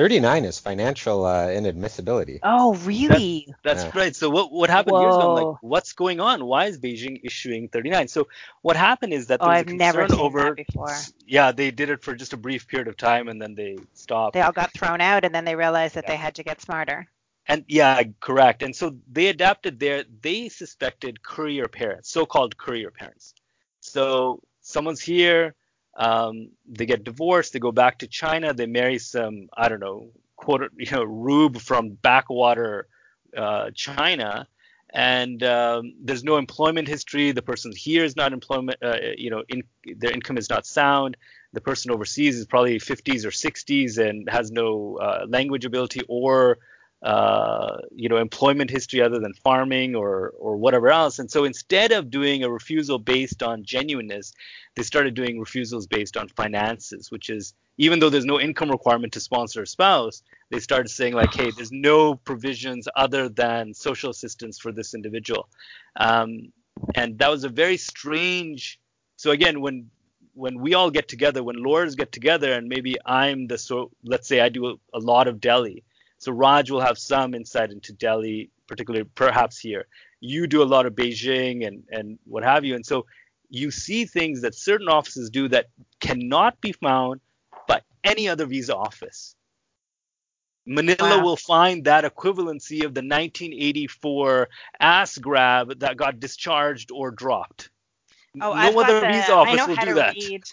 39 is financial uh, inadmissibility. Oh, really? That, that's yeah. right. So what what happened Whoa. years ago? Like, what's going on? Why is Beijing issuing 39? So what happened is that oh, there was I've a never concern seen over. That before. Yeah, they did it for just a brief period of time and then they stopped. They all got thrown out and then they realized that yeah. they had to get smarter. And yeah, correct. And so they adapted their. They suspected courier parents, so-called courier parents. So someone's here um, they get divorced. They go back to China. They marry some, I don't know, quote, you know, rube from backwater uh, China, and um, there's no employment history. The person here is not employment, uh, you know, in, their income is not sound. The person overseas is probably 50s or 60s and has no uh, language ability or uh, you know, employment history other than farming or or whatever else. And so instead of doing a refusal based on genuineness, they started doing refusals based on finances, which is even though there's no income requirement to sponsor a spouse, they started saying like, hey, there's no provisions other than social assistance for this individual. Um, and that was a very strange. So again, when when we all get together, when lawyers get together, and maybe I'm the so let's say I do a, a lot of Delhi so Raj will have some insight into Delhi, particularly perhaps here. You do a lot of Beijing and, and what have you. And so you see things that certain offices do that cannot be found by any other visa office. Manila wow. will find that equivalency of the 1984 ass grab that got discharged or dropped. Oh, no I've other the, visa office will do that. Read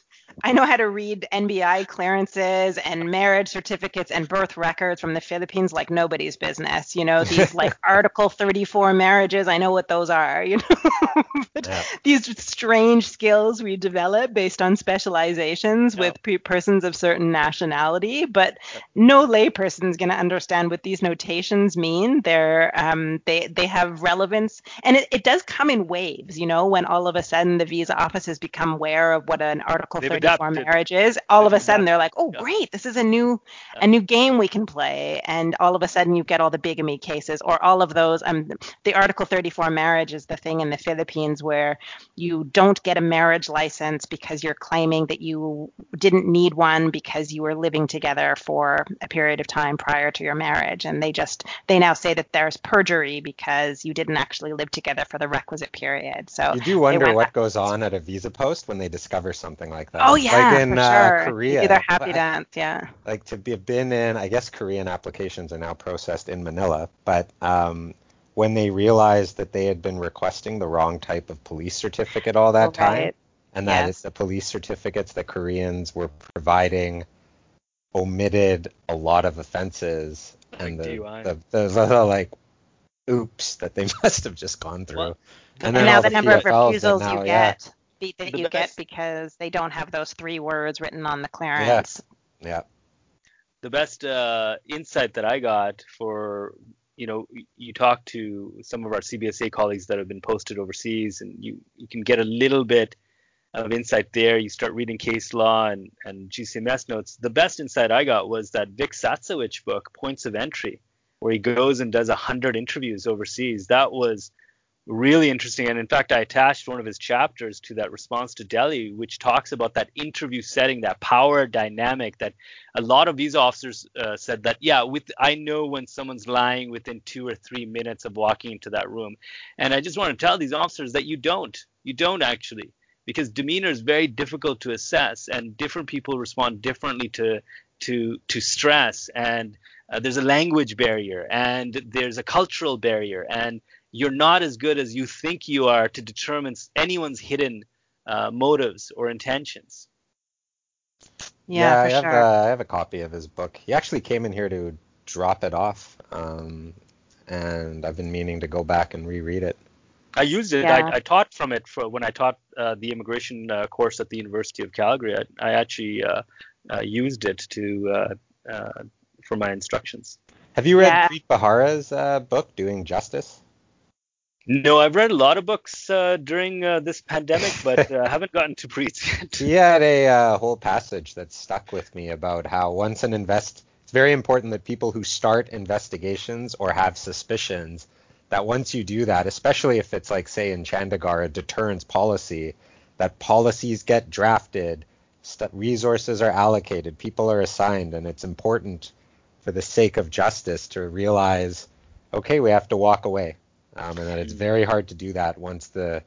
I know how to read NBI clearances and marriage certificates and birth records from the Philippines like nobody's business. You know, these like Article 34 marriages, I know what those are, you know. yeah. These strange skills we develop based on specializations yeah. with pe- persons of certain nationality, but no layperson is going to understand what these notations mean. They're um, they they have relevance and it, it does come in waves, you know, when all of a sudden the visa offices become aware of what an Article 34 marriage is. all of a sudden they're like, oh great, this is a new yeah. a new game we can play, and all of a sudden you get all the bigamy cases or all of those. Um, the Article 34 marriage is the thing in the Philippines where you don't get a marriage license because you're claiming that you didn't need one because you were living together for a period of time prior to your marriage, and they just they now say that there's perjury because you didn't actually live together for the requisite period. So you do wonder what goes on at a visa post when they discover something like that. Oh yeah, like in for uh, sure. Korea. Either happy dance, yeah. Like to be been in, I guess Korean applications are now processed in Manila, but um, when they realized that they had been requesting the wrong type of police certificate all that time, and that yes. it's the police certificates that Koreans were providing omitted a lot of offenses, and the, the, the, the, like oops that they must have just gone through. Well, and, and now the, the number of refusals now, you yeah. get that you get because they don't have those three words written on the clearance. Yeah. yeah. The best uh, insight that I got for you know you talk to some of our CBSA colleagues that have been posted overseas, and you you can get a little bit of insight there. You start reading case law and, and GCMS notes. The best insight I got was that Vic Satzewich book, Points of Entry, where he goes and does a hundred interviews overseas. That was really interesting. And in fact, I attached one of his chapters to that response to Delhi, which talks about that interview setting, that power dynamic. That a lot of these officers uh, said that, yeah, with I know when someone's lying within two or three minutes of walking into that room, and I just want to tell these officers that you don't, you don't actually, because demeanor is very difficult to assess, and different people respond differently to to to stress and uh, there's a language barrier and there's a cultural barrier and you're not as good as you think you are to determine anyone's hidden uh, motives or intentions. Yeah, yeah I have sure. a, I have a copy of his book. He actually came in here to drop it off, um, and I've been meaning to go back and reread it. I used it. Yeah. I, I, taught from it for when I taught uh, the immigration uh, course at the University of Calgary. I, I actually uh, uh used it to uh, for my instructions. Have you read yeah. Preet Bharara's book, Doing Justice? No, I've read a lot of books uh, during uh, this pandemic, but uh, haven't gotten to Preet's yet. He had a uh, whole passage that stuck with me about how once an invest, it's very important that people who start investigations or have suspicions, that once you do that, especially if it's like say in Chandigarh a deterrence policy, that policies get drafted, st- resources are allocated, people are assigned, and it's important for the sake of justice to realize, okay, we have to walk away um, and that it's very hard to do that once the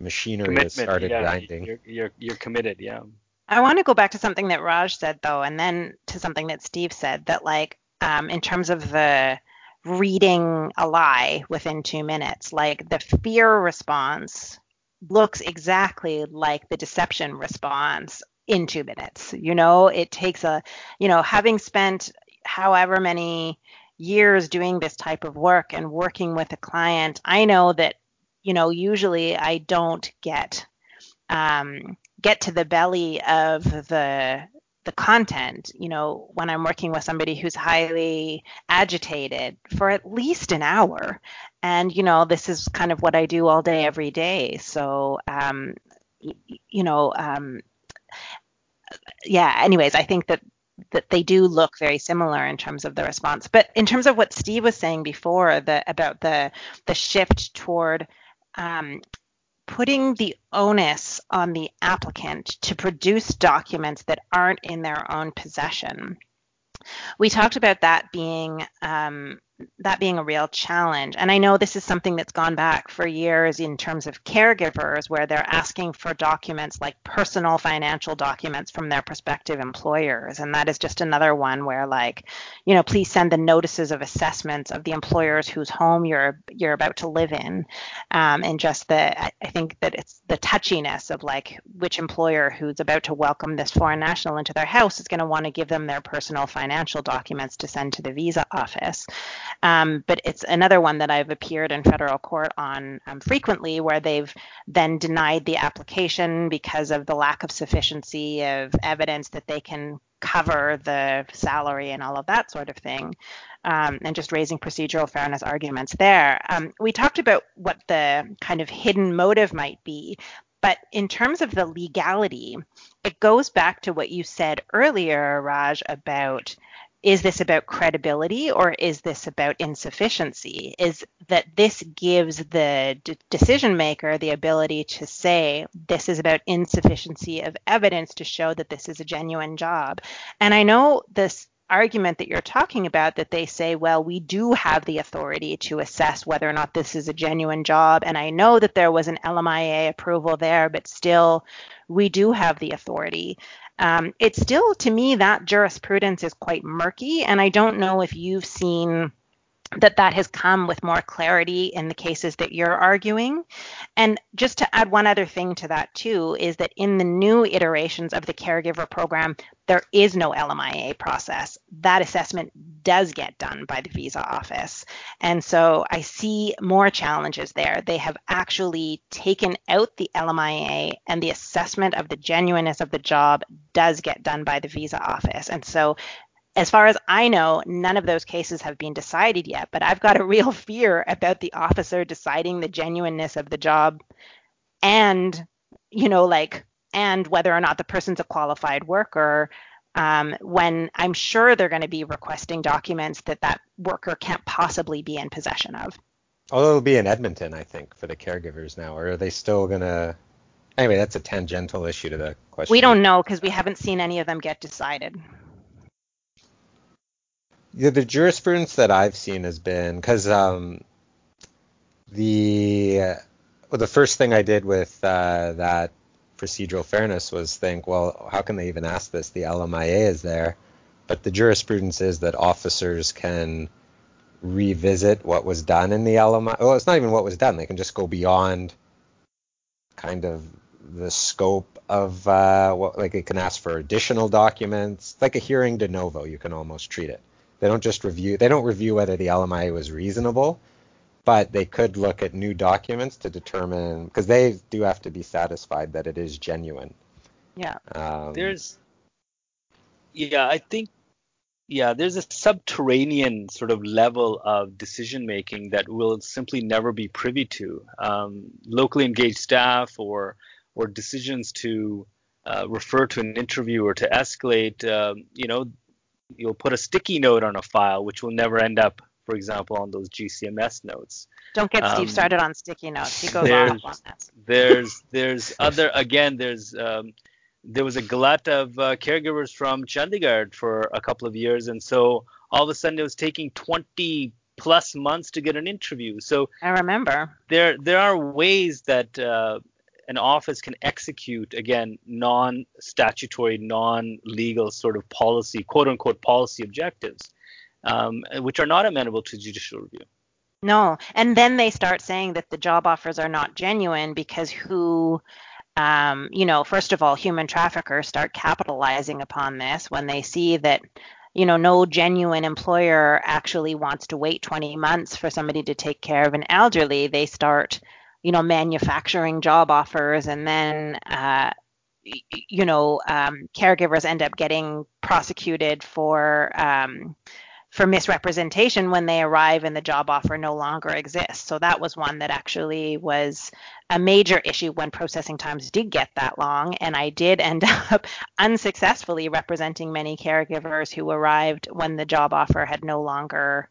machinery Commitment, has started yeah, grinding. You're, you're, you're committed, yeah. I want to go back to something that Raj said though, and then to something that Steve said that like um, in terms of the reading a lie within two minutes, like the fear response looks exactly like the deception response in two minutes. You know, it takes a, you know, having spent however many years doing this type of work and working with a client, I know that, you know, usually I don't get um, get to the belly of the the content, you know, when I'm working with somebody who's highly agitated for at least an hour. And, you know, this is kind of what I do all day, every day. So, um, you know, um, yeah, anyways, I think that that they do look very similar in terms of the response. But in terms of what Steve was saying before, the, about the the shift toward um, putting the onus on the applicant to produce documents that aren't in their own possession. We talked about that being um, that being a real challenge. And I know this is something that's gone back for years in terms of caregivers, where they're asking for documents like personal financial documents from their prospective employers. And that is just another one where, like, you know, please send the notices of assessments of the employers whose home you're you're about to live in. Um, and just the, I think that it's the touchiness of like which employer who's about to welcome this foreign national into their house is going to want to give them their personal financial documents to send to the visa office. Um, but it's another one that I've appeared in federal court on um, frequently where they've then denied the application because of the lack of sufficiency of evidence that they can cover the salary and all of that sort of thing, um, and just raising procedural fairness arguments there. Um, we talked about what the kind of hidden motive might be, but in terms of the legality, it goes back to what you said earlier, Raj, about is this about credibility or is this about insufficiency? Is that this gives the d- decision maker the ability to say, this is about insufficiency of evidence to show that this is a genuine job. And I know this argument that you're talking about that they say, well, we do have the authority to assess whether or not this is a genuine job. And I know that there was an LMIA approval there, but still, we do have the authority. Um, it's still, to me, that jurisprudence is quite murky. And I don't know if you've seen that that has come with more clarity in the cases that you're arguing. And just to add one other thing to that too is that in the new iterations of the caregiver program, there is no LMIA process. That assessment does get done by the visa office. And so I see more challenges there. They have actually taken out the LMIA and the assessment of the genuineness of the job does get done by the visa office. And so as far as I know, none of those cases have been decided yet, but I've got a real fear about the officer deciding the genuineness of the job and, you know, like, and whether or not the person's a qualified worker um, when I'm sure they're going to be requesting documents that that worker can't possibly be in possession of. Although it'll be in Edmonton, I think, for the caregivers now. Or are they still gonna? Anyway, that's a tangential issue to the question. We don't know because we haven't seen any of them get decided. Yeah, the jurisprudence that I've seen has been because um, the well, the first thing I did with uh, that procedural fairness was think, well, how can they even ask this? The LMIA is there, but the jurisprudence is that officers can revisit what was done in the LMIA. Well, it's not even what was done; they can just go beyond kind of the scope of uh, what, like it can ask for additional documents, like a hearing de novo. You can almost treat it. They don't just review. They don't review whether the LMIA was reasonable, but they could look at new documents to determine because they do have to be satisfied that it is genuine. Yeah. Um, There's, yeah, I think, yeah, there's a subterranean sort of level of decision making that we'll simply never be privy to. Um, locally engaged staff or or decisions to uh, refer to an interview or to escalate, um, you know, you'll put a sticky note on a file, which will never end up, for example, on those GCMS notes. Don't get Steve Um, started on sticky notes. He goes there's- off on this. There's there's other again there's um, there was a glut of uh, caregivers from Chandigarh for a couple of years, and so all of a sudden it was taking 20 plus months to get an interview. So I remember. there there are ways that uh, an office can execute again non-statutory, non-legal sort of policy, quote unquote policy objectives, um, which are not amenable to judicial review. No. And then they start saying that the job offers are not genuine because who, um, you know, first of all, human traffickers start capitalizing upon this when they see that, you know, no genuine employer actually wants to wait 20 months for somebody to take care of an elderly. They start, you know, manufacturing job offers and then, uh, you know, um, caregivers end up getting prosecuted for um, for misrepresentation when they arrive and the job offer no longer exists. So that was one that actually was a major issue when processing times did get that long. And I did end up unsuccessfully representing many caregivers who arrived when the job offer had no longer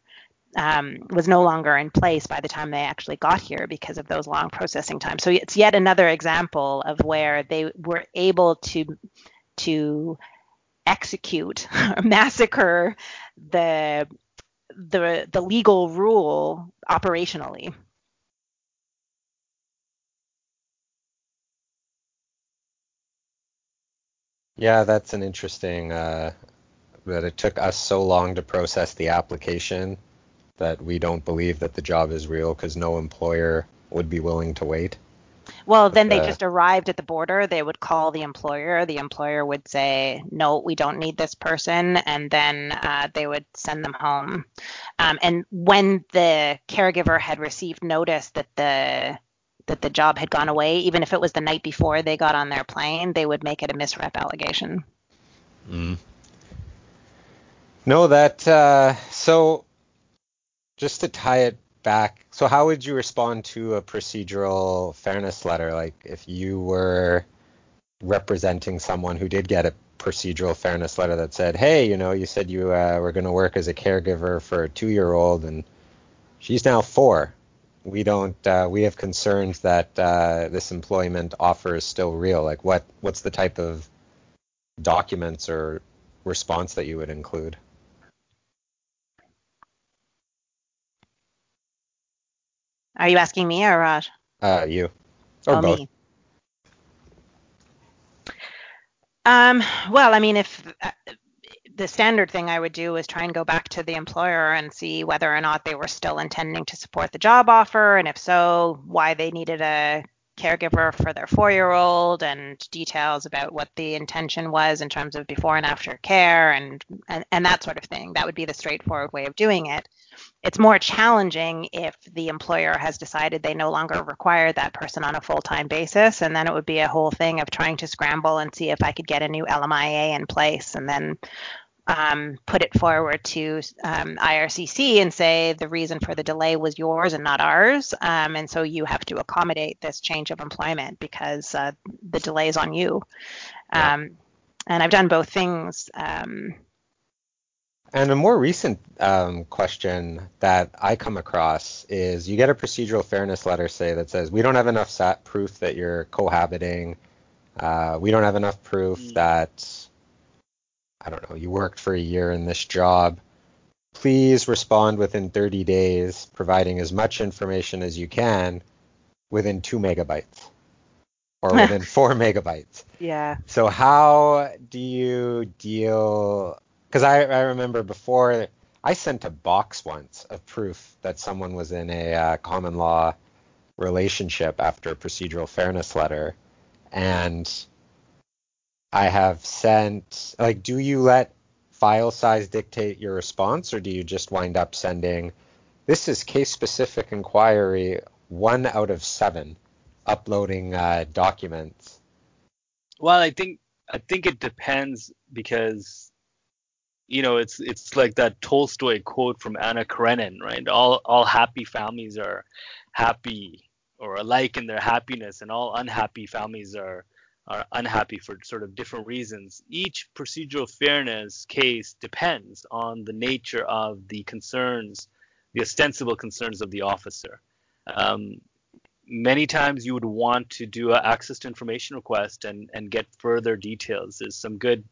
um, was no longer in place by the time they actually got here because of those long processing times. So it's yet another example of where they were able to to execute massacre the the the legal rule operationally. Yeah, that's an interesting uh, that it took us so long to process the application that we don't believe that the job is real because no employer would be willing to wait. Well, then they Uh, just arrived at the border. They would call the employer. The employer would say, "No, we don't need this person," and then uh, they would send them home. Um, and when the caregiver had received notice that the that the job had gone away, even if it was the night before they got on their plane, they would make it a misrep allegation. No, that uh, so just to tie it back. So how would you respond to a procedural fairness letter? Like if you were representing someone who did get a procedural fairness letter that said, "Hey, you know, you said you uh, were going to work as a caregiver for a two-year-old, and she's now four. We don't. Uh, we have concerns that uh, this employment offer is still real. Like, what? What's the type of documents or response that you would include?" Are you asking me or Raj? Uh, you or Oh, both. me. Um, well, I mean, if uh, the standard thing I would do is try and go back to the employer and see whether or not they were still intending to support the job offer, and if so, why they needed a caregiver for their four-year-old, and details about what the intention was in terms of before and after care, and and, and that sort of thing. That would be the straightforward way of doing it. It's more challenging if the employer has decided they no longer require that person on a full-time basis, and then it would be a whole thing of trying to scramble and see if I could get a new LMIA in place, and then um, put it forward to um, IRCC and say the reason for the delay was yours and not ours, um, and so you have to accommodate this change of employment because uh, the delay is on you. Yeah. Um, and I've done both things. And a more recent um, question that I come across is you get a procedural fairness letter, say, that says, we don't have enough sat proof that you're cohabiting. Uh, we don't have enough proof mm. that, I don't know, you worked for a year in this job. Please respond within 30 days, providing as much information as you can within two megabytes or within four megabytes. Yeah. So how do you deal because I, I remember before I sent a box once of proof that someone was in a uh, common law relationship after a procedural fairness letter, and I have sent like, do you let file size dictate your response, or do you just wind up sending this is case specific inquiry one out of seven, uploading uh, documents? Well, I think I think it depends because you know, it's it's like that Tolstoy quote from Anna Karenin, right? All all happy families are happy or alike in their happiness, and all unhappy families are are unhappy for sort of different reasons. Each procedural fairness case depends on the nature of the concerns, the ostensible concerns of the officer. Um, many times you would want to do an access to information request and, and get further details. There's some good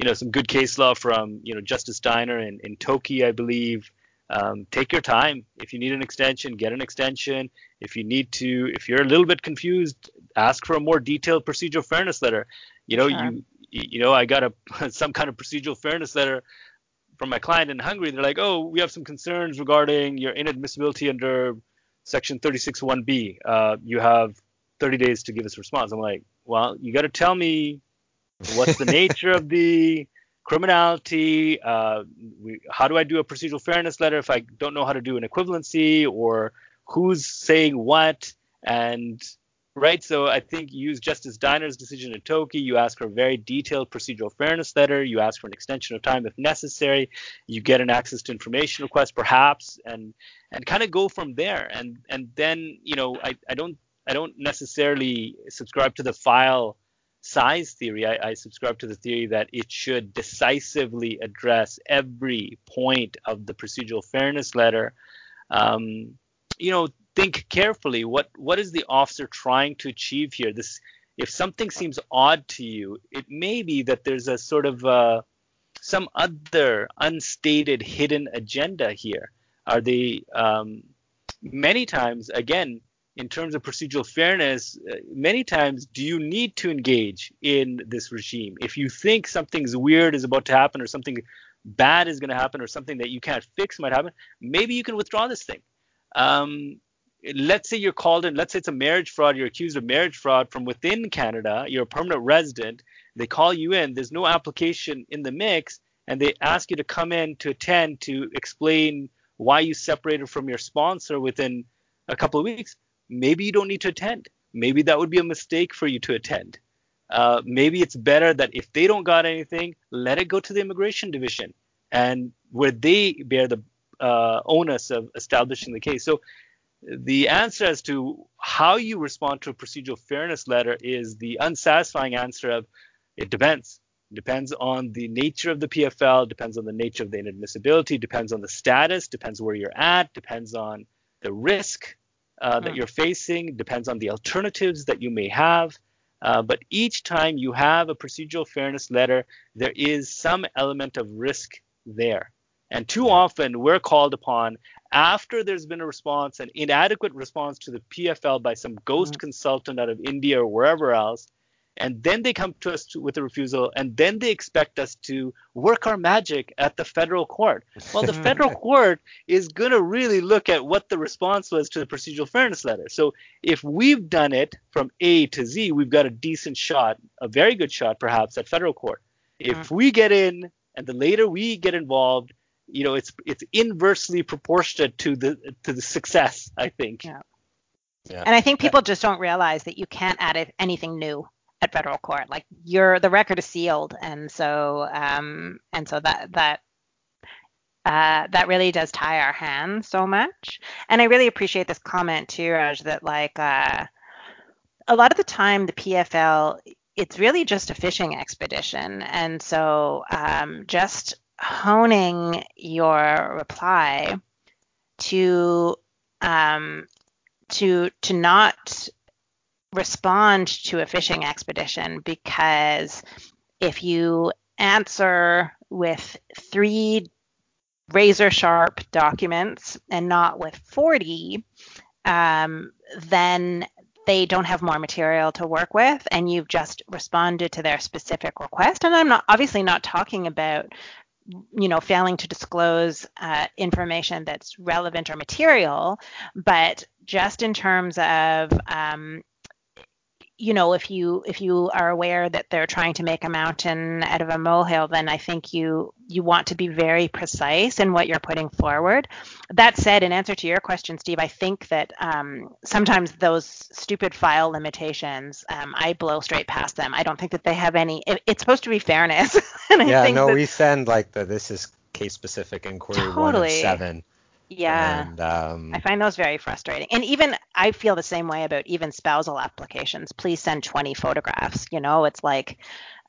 you know some good case law from you know Justice Diner in, in Toki, I believe. Um, take your time. If you need an extension, get an extension. If you need to, if you're a little bit confused, ask for a more detailed procedural fairness letter. You know, sure. you you know, I got a some kind of procedural fairness letter from my client in Hungary. They're like, oh, we have some concerns regarding your inadmissibility under Section 36.1b. Uh, you have 30 days to give us a response. I'm like, well, you got to tell me What's the nature of the criminality? Uh, we, how do I do a procedural fairness letter if I don't know how to do an equivalency or who's saying what? And right, so I think you use Justice Diner's decision in Toki. You ask for a very detailed procedural fairness letter. You ask for an extension of time if necessary. You get an access to information request, perhaps, and and kind of go from there. And and then you know I, I don't I don't necessarily subscribe to the file size theory, I, I, subscribe to the theory that it should decisively address every point of the procedural fairness letter. Um, you know, think carefully. What what is the officer trying to achieve here? This, if something seems odd to you, it may be that there's a sort of uh, some other unstated hidden agenda here. Are they um, many times again? In terms of procedural fairness, uh, many times do you need to engage in this regime? If you think something's weird is about to happen or something bad is going to happen or something that you can't fix might happen, maybe you can withdraw this thing. Um, let's say you're called in, let's say it's a marriage fraud, you're accused of marriage fraud from within Canada, you're a permanent resident, they call you in, there's no application in the mix, and they ask you to come in to attend to explain why you separated from your sponsor within a couple of weeks maybe you don't need to attend. Maybe that would be a mistake for you to attend. Uh, maybe it's better that if they don't got anything, let it go to the immigration division and where they bear the uh, onus of establishing the case. So the answer as to how you respond to a procedural fairness letter is the unsatisfying answer of it depends. It depends on the nature of the PFL, depends on the nature of the inadmissibility, depends on the status, depends where you're at, depends on the risk uh, that hmm. you're facing, depends on the alternatives that you may have. Uh, but each time you have a procedural fairness letter, there is some element of risk there. And too often we're called upon after there's been a response, an inadequate response to the PFL by some ghost mm-hmm. consultant out of India or wherever else, and then they come to us to, with a refusal, and then they expect us to work our magic at the federal court. Well, the federal court is going to really look at what the response was to the procedural fairness letter. So if we've done it from A to Z, we've got a decent shot, a very good shot perhaps at federal court. If mm-hmm. we get in, and the later we get involved, you know, it's it's inversely proportionate to the to the success, I think. Yeah. Yeah. And I think people just don't realize that you can't add anything new at federal court. Like your the record is sealed, and so um, and so that that uh, that really does tie our hands so much. And I really appreciate this comment too, Raj, that like uh, a lot of the time the PFL it's really just a fishing expedition, and so um, just honing your reply to um, to to not respond to a fishing expedition because if you answer with three razor sharp documents and not with 40, um, then they don't have more material to work with and you've just responded to their specific request. And I'm not obviously not talking about you know failing to disclose uh, information that's relevant or material but just in terms of um, you know if you if you are aware that they're trying to make a mountain out of a molehill then i think you you want to be very precise in what you're putting forward. That said in answer to your question steve i think that um, sometimes those stupid file limitations um, i blow straight past them. I don't think that they have any it, it's supposed to be fairness. Yeah no that, we send like the this is case specific inquiry totally. one of seven yeah. And, um, I find those very frustrating. And even I feel the same way about even spousal applications. Please send 20 photographs. You know, it's like,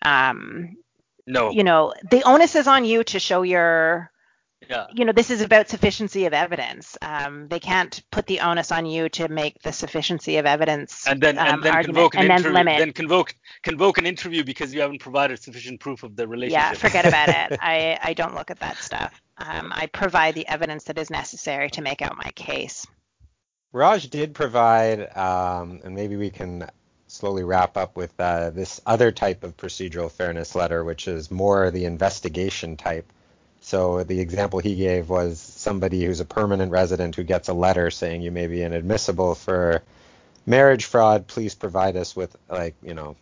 um, no, you know, the onus is on you to show your, yeah. you know, this is about sufficiency of evidence. Um, they can't put the onus on you to make the sufficiency of evidence and then, and um, then convoke an and interview, then limit. Then convoke convoke an interview because you haven't provided sufficient proof of the relationship. Yeah, forget about it. I I don't look at that stuff um, I provide the evidence that is necessary to make out my case. Raj did provide, um, and maybe we can slowly wrap up with uh, this other type of procedural fairness letter, which is more the investigation type. So the example he gave was somebody who's a permanent resident who gets a letter saying you may be inadmissible for marriage fraud. Please provide us with like you know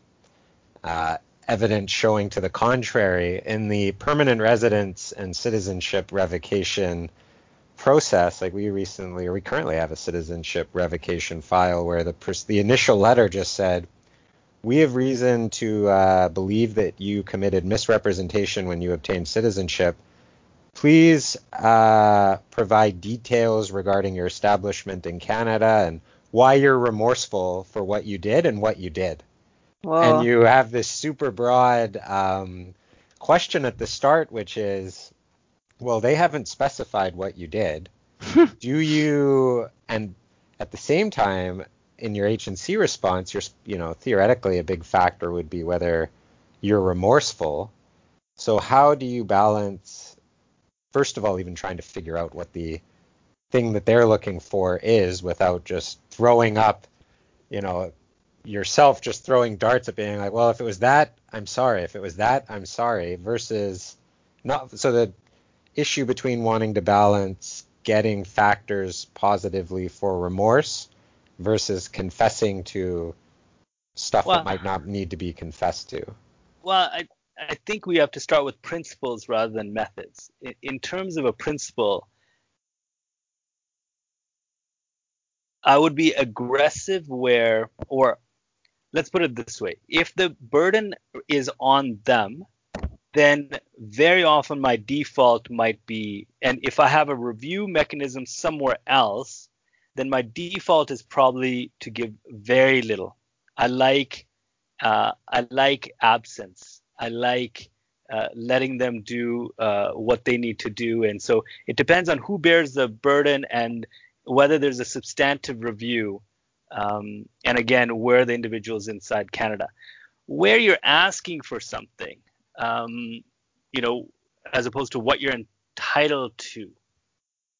uh, evidence showing to the contrary. In the permanent residence and citizenship revocation process, like we recently or we currently have a citizenship revocation file where the the initial letter just said, "We have reason to uh, believe that you committed misrepresentation when you obtained citizenship." Please uh, provide details regarding your establishment in Canada and why you're remorseful for what you did and what you did. Whoa. And you have this super broad um, question at the start, which is, well, they haven't specified what you did. Do you, and at the same time, in your H&C response, you're, you know, theoretically a big factor would be whether you're remorseful. So how do you balance, first of all, even trying to figure out what the thing that they're looking for is without just throwing up, you know, yourself just throwing darts at being like, well, if it was that, I'm sorry. If it was that, I'm sorry. Versus not so the issue between wanting to balance getting factors positively for remorse versus confessing to stuff well, that might not need to be confessed to. Well, I I think we have to start with principles rather than methods. In, in terms of a principle, I would be aggressive where, or let's put it this way. If the burden is on them then very often my default might be and if i have a review mechanism somewhere else then my default is probably to give very little. I like uh, i like absence i like uh, letting them do uh, what they need to do and so it depends on who bears the burden and whether there's a substantive review um, and again, where the individual is inside Canada. Where you're asking for something, um, you know, as opposed to what you're entitled to.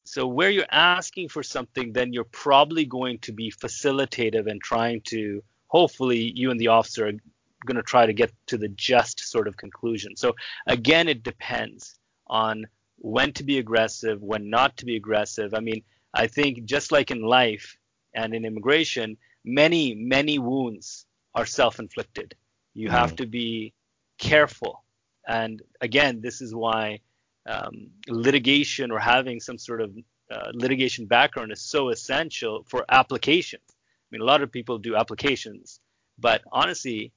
So where you're asking for something, then you're probably going to be facilitative and trying to, hopefully, you and the officer going to try to get to the just sort of conclusion. So again, it depends on when to be aggressive, when not to be aggressive. I mean, I think just like in life, and in immigration, many, many wounds are self inflicted. You mm. have to be careful. And again, this is why um, litigation or having some sort of uh, litigation background is so essential for applications. I mean, a lot of people do applications, but honestly,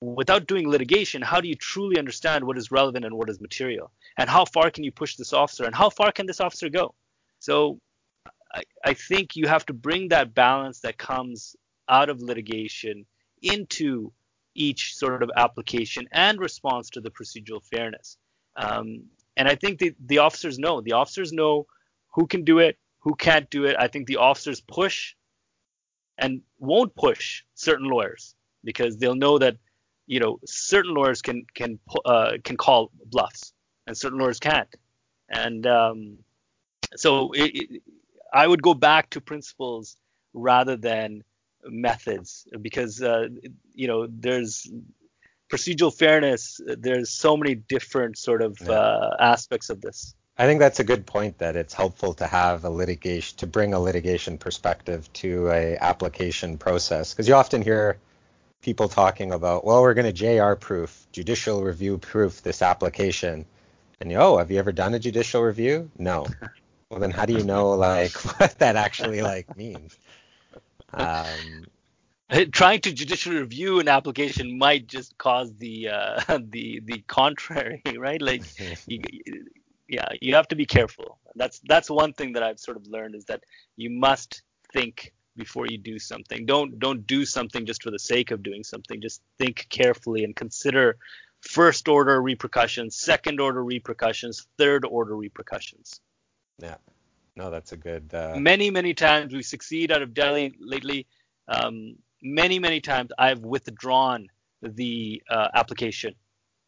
without doing litigation, how do you truly understand what is relevant and what is material? And how far can you push this officer? And how far can this officer go? So I, I think you have to bring that balance that comes out of litigation into each sort of application and response to the procedural fairness. Um, And I think the, the officers know. The officers know who can do it, who can't do it. I think the officers push and won't push certain lawyers because they'll know that you know certain lawyers can can uh, can call bluffs and certain lawyers can't. And um, so it, it, I would go back to principles rather than methods because uh, you know there's procedural fairness. There's so many different sort of yeah. uh, aspects of this. I think that's a good point that it's helpful to have a litigation to bring a litigation perspective to a application process because you often hear people talking about, well, we're going to JR proof, judicial review proof this application. And you, oh, have you ever done a judicial review? No. well, then how do you know like what that actually like means? Um, Trying to judicially review an application might just cause the uh, the the contrary, right? Like, you, yeah, you have to be careful. That's that's one thing that I've sort of learned is that you must think before you do something. Don't don't do something just for the sake of doing something. Just think carefully and consider first order repercussions, second order repercussions, third order repercussions. Yeah. No, that's a good. Uh... Many many times we succeed out of Delhi lately. Um, many many times I've withdrawn the uh, application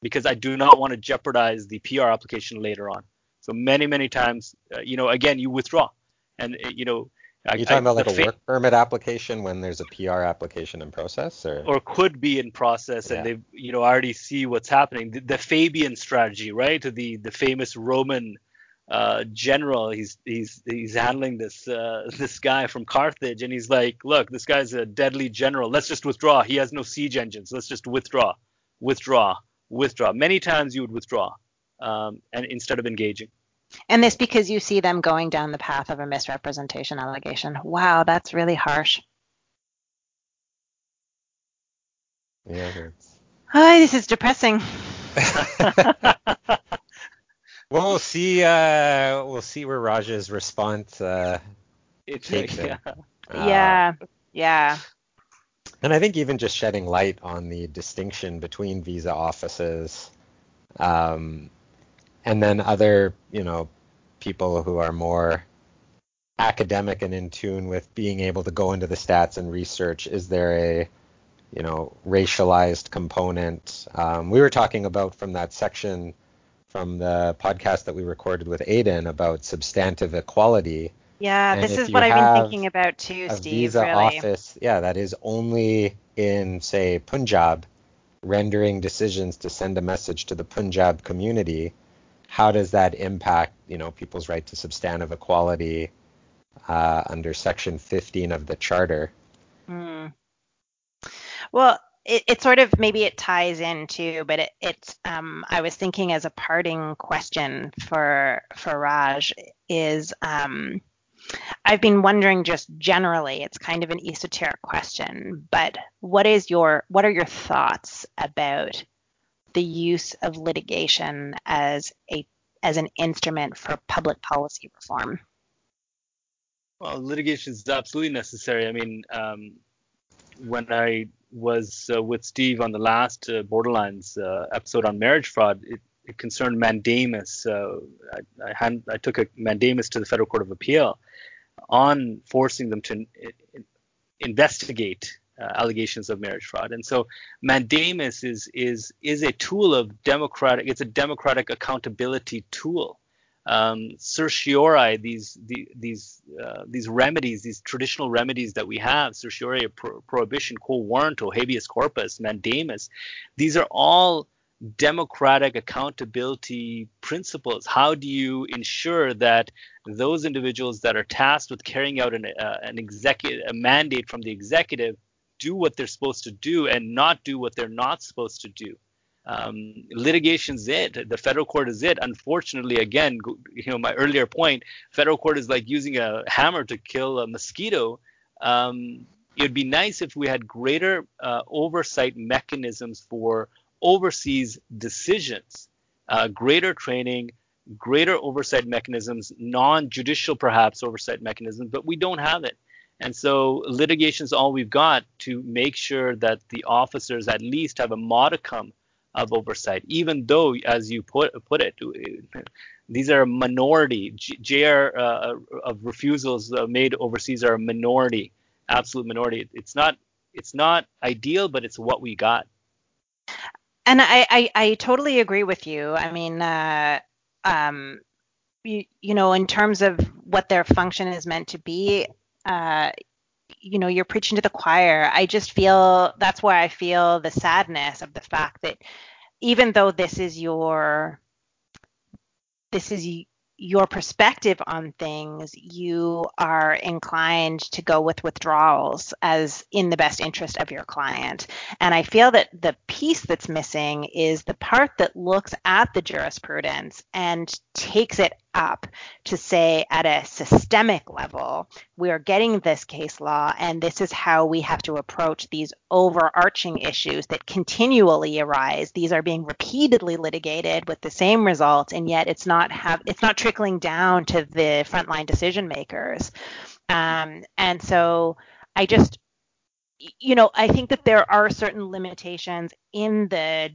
because I do not want to jeopardize the PR application later on. So many many times, uh, you know, again you withdraw, and uh, you know are you talking I, about like a fa- work permit application when there's a PR application in process, or or could be in process, yeah. and they you know already see what's happening. The, the Fabian strategy, right? The the famous Roman uh, general. He's he's he's handling this uh, this guy from Carthage, and he's like, look, this guy's a deadly general. Let's just withdraw. He has no siege engines. Let's just withdraw, withdraw, withdraw. Many times you would withdraw, um, and instead of engaging. And this because you see them going down the path of a misrepresentation allegation. Wow, that's really harsh. Yeah, it's... Hi, this is depressing. well, we'll see. Uh, we'll see where Raj's response uh, takes yeah. it. Uh, yeah, yeah. And I think even just shedding light on the distinction between visa offices um, and then other, you know, people who are more academic and in tune with being able to go into the stats and research. Is there a, you know, racialized component? Um, we were talking about from that section from the podcast that we recorded with Aiden about substantive equality. Yeah, and this is what I've been thinking about too, a Steve. Visa really. office, yeah, that is only in say Punjab, rendering decisions to send a message to the Punjab community how does that impact, you know, people's right to substantive equality uh, under Section 15 of the Charter? Mm. Well, it, it, sort of maybe it ties in too, but it, it's um, I was thinking as a parting question for for Raj is um, I've been wondering just generally, it's kind of an esoteric question, but what is your what are your thoughts about the use of litigation as a as an instrument for public policy reform? Well, litigation is absolutely necessary. I mean, um, when I was uh, with Steve on the last uh, Borderlines uh, episode on marriage fraud, it, it concerned mandamus. I, I, hand, I, took a mandamus to the Federal Court of Appeal on forcing them to in, in, investigate uh, allegations of marriage fraud. And so mandamus is is is a tool of democratic. It's a democratic accountability tool. Um, certiorari, these the, these uh, these remedies, these traditional remedies that we have, certiorari, pro- prohibition, quo warranto, habeas corpus, mandamus, these are all democratic accountability principles. How do you ensure that those individuals that are tasked with carrying out an, uh, an executive a mandate from the executive do what they're supposed to do and not do what they're not supposed to do. Um, litigation's it. The federal court is it. Unfortunately, again, you know, my earlier point, federal court is like using a hammer to kill a mosquito. Um, it would be nice if we had greater uh, oversight mechanisms for overseas decisions, uh, greater training, greater oversight mechanisms, non-judicial perhaps oversight mechanisms, but we don't have it. And so litigation is all we've got to make sure that the officers at least have a modicum of oversight, even though, as you put put it, these are a minority. JR uh, of refusals uh, made overseas are a minority, absolute minority. It's not it's not ideal, but it's what we got. And I I, I totally agree with you. I mean, uh, um, you, you know, in terms of what their function is meant to be, uh, you know you're preaching to the choir i just feel that's where i feel the sadness of the fact that even though this is your this is your perspective on things, you are inclined to go with withdrawals as in the best interest of your client. And I feel that the piece that's missing is the part that looks at the jurisprudence and takes it up to say at a systemic level, we are getting this case law, and this is how we have to approach these overarching issues that continually arise. These are being repeatedly litigated with the same result, and yet it's not have it's not trickling down to the frontline decision makers. Um, and so I just you know, I think that there are certain limitations in the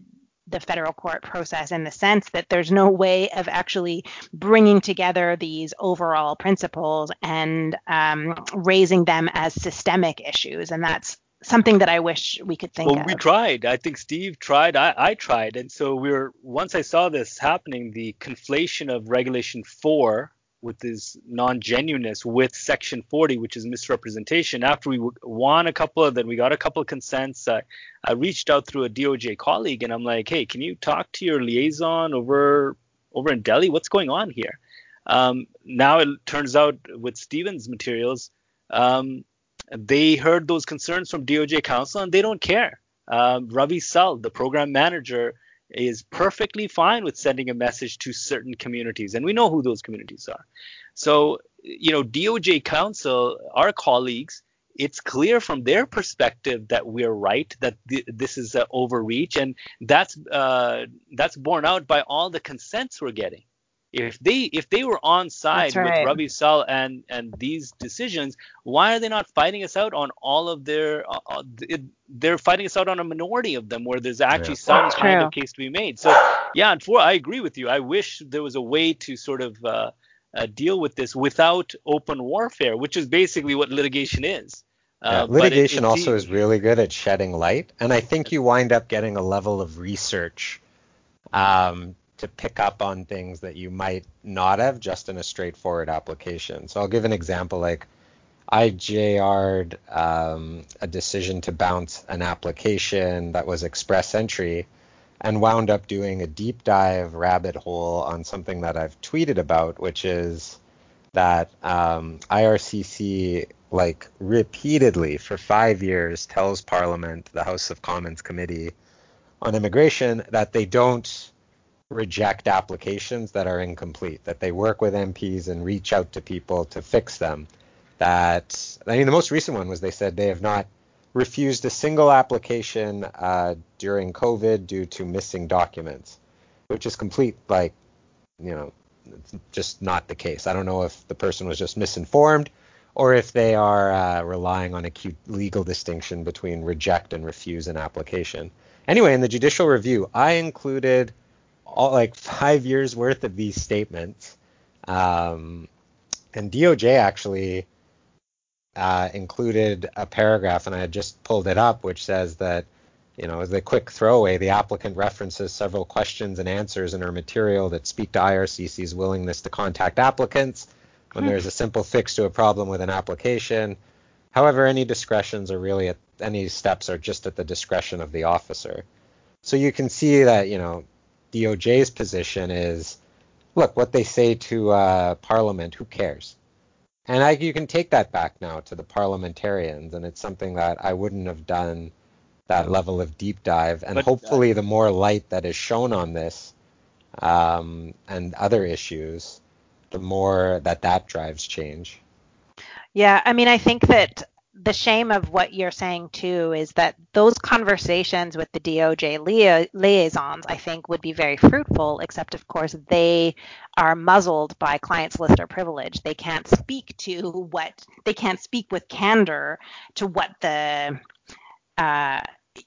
the federal court process in the sense that there's no way of actually bringing together these overall principles and um, raising them as systemic issues. And that's something that I wish we could think well, of. we tried. I think Steve tried. I, I tried. And so we are once I saw this happening, the conflation of Regulation 4 with his non-genuineness with section 40 which is misrepresentation after we won a couple of then we got a couple of consents i reached out through a doj colleague and i'm like hey can you talk to your liaison over over in delhi? What's going on here? Um, now it turns out with stevens materials um, they heard those concerns from doj counsel and they don't care. Um, ravi sal the program manager is perfectly fine with sending a message to certain communities, and we know who those communities are. So, you know, DOJ counsel, our colleagues, it's clear from their perspective that we're right, that th- this is an overreach, and that's uh, that's borne out by all the consents we're getting if they if they were on side right. with Ravi Sal and and these decisions, why are they not fighting us out on all of their? Uh, uh they're fighting us out on a minority of them where there's actually yeah. some That's kind true. of case to be made. So yeah, and for I agree with you. I wish there was a way to sort of uh, uh, deal with this without open warfare, which is basically what litigation is. Yeah, uh, litigation it, it, also is really good at shedding light, and I think you wind up getting a level of research um, to pick up on things that you might not have just in a straightforward application. So I'll give an example like I JR'd um, a decision to bounce an application that was express entry and wound up doing a deep dive rabbit hole on something that I've tweeted about, which is that um, IRCC like repeatedly for five years tells Parliament, the House of Commons Committee on Immigration, that they don't reject applications that are incomplete, that they work with MPs and reach out to people to fix them. That I mean, the most recent one was they said they have not refused a single application uh, during COVID due to missing documents, which is complete like, you know, just not the case. I don't know if the person was just misinformed or if they are uh, relying on a cute legal distinction between reject and refuse an application. Anyway, in the judicial review, I included all like five years worth of these statements. Um, and DOJ actually uh, included a paragraph, and I had just pulled it up, which says that, you know, as a quick throwaway, the applicant references several questions and answers in her material that speak to IRCC's willingness to contact applicants when hmm. there's a simple fix to a problem with an application. However, any discretions are really at any steps are just at the discretion of the officer. So you can see that, you know, DOJ's position is, look, what they say to uh, Parliament, who cares? And I, you can take that back now to the parliamentarians, and it's something that I wouldn't have done that level of deep dive. And but, hopefully, uh, the more light that is shown on this um, and other issues, the more that that drives change. Yeah, I mean, I think that the shame of what you're saying too is that those conversations with the DOJ lia- liaisons, I think, would be very fruitful, except of course they are muzzled by client solicitor privilege. They can't speak to what they can't speak with candor to what the uh,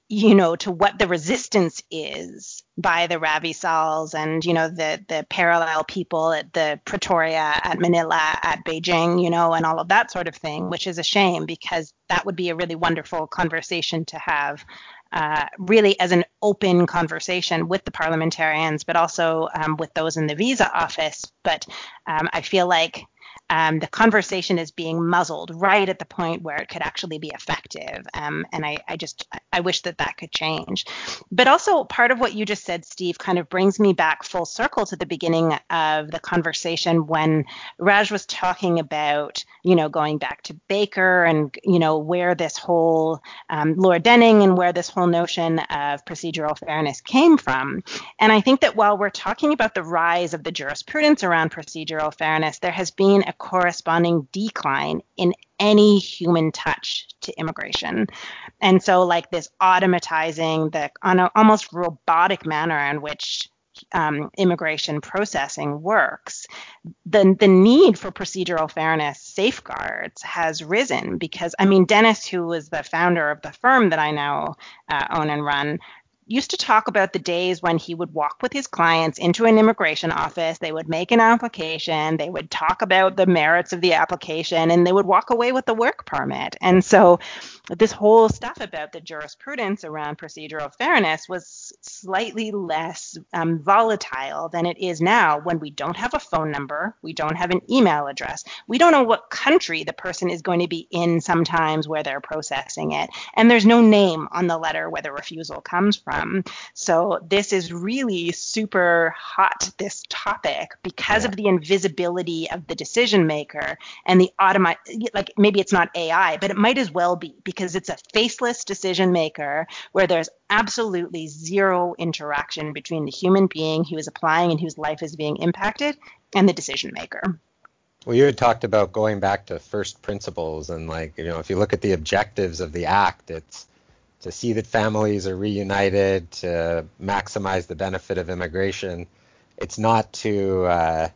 you know, to what the resistance is by the Ravi Sals and, you know, the, the parallel people at the Pretoria, at Manila, at Beijing, you know, and all of that sort of thing, which is a shame because that would be a really wonderful conversation to have. Uh, really, as an open conversation with the parliamentarians, but also um, with those in the visa office. But um, I feel like um, the conversation is being muzzled right at the point where it could actually be effective. Um, and I, I, just I wish that that could change. But also part of what you just said, Steve, kind of brings me back full circle to the beginning of the conversation when Raj was talking about you know going back to Baker and you know where this whole um, Lord Denning and where this whole notion of procedural fairness came from. And I think that while we're talking about the rise of the jurisprudence around procedural fairness, there has been a corresponding decline in any human touch to immigration. And so, like this automatizing, the on an almost robotic manner in which um, immigration processing works, the, the need for procedural fairness safeguards has risen because, I mean, Dennis, who was the founder of the firm that I now uh, own and run, used to talk about the days when he would walk with his clients into an immigration office. They would make an application, they would talk about the merits of the application, and they would walk away with the work permit. And so, this whole stuff about the jurisprudence around procedural fairness was slightly less um, volatile than it is now when we don't have a phone number, we don't have an email address, we don't know what country the person is going to be in sometimes where they're processing it, and there's no name on the letter where the refusal comes from. So this is really super hot, this topic, because yeah. of the invisibility of the decision maker and the automat like maybe it's not AI, but it might as well be because it's a faceless decision maker where there's absolutely zero interaction between the human being who is applying and whose life is being impacted and the decision maker. Well, you had talked about going back to first principles, and like you know, if you look at the objectives of the act, it's to see that families are reunited, to maximize the benefit of immigration. It's not to, uh,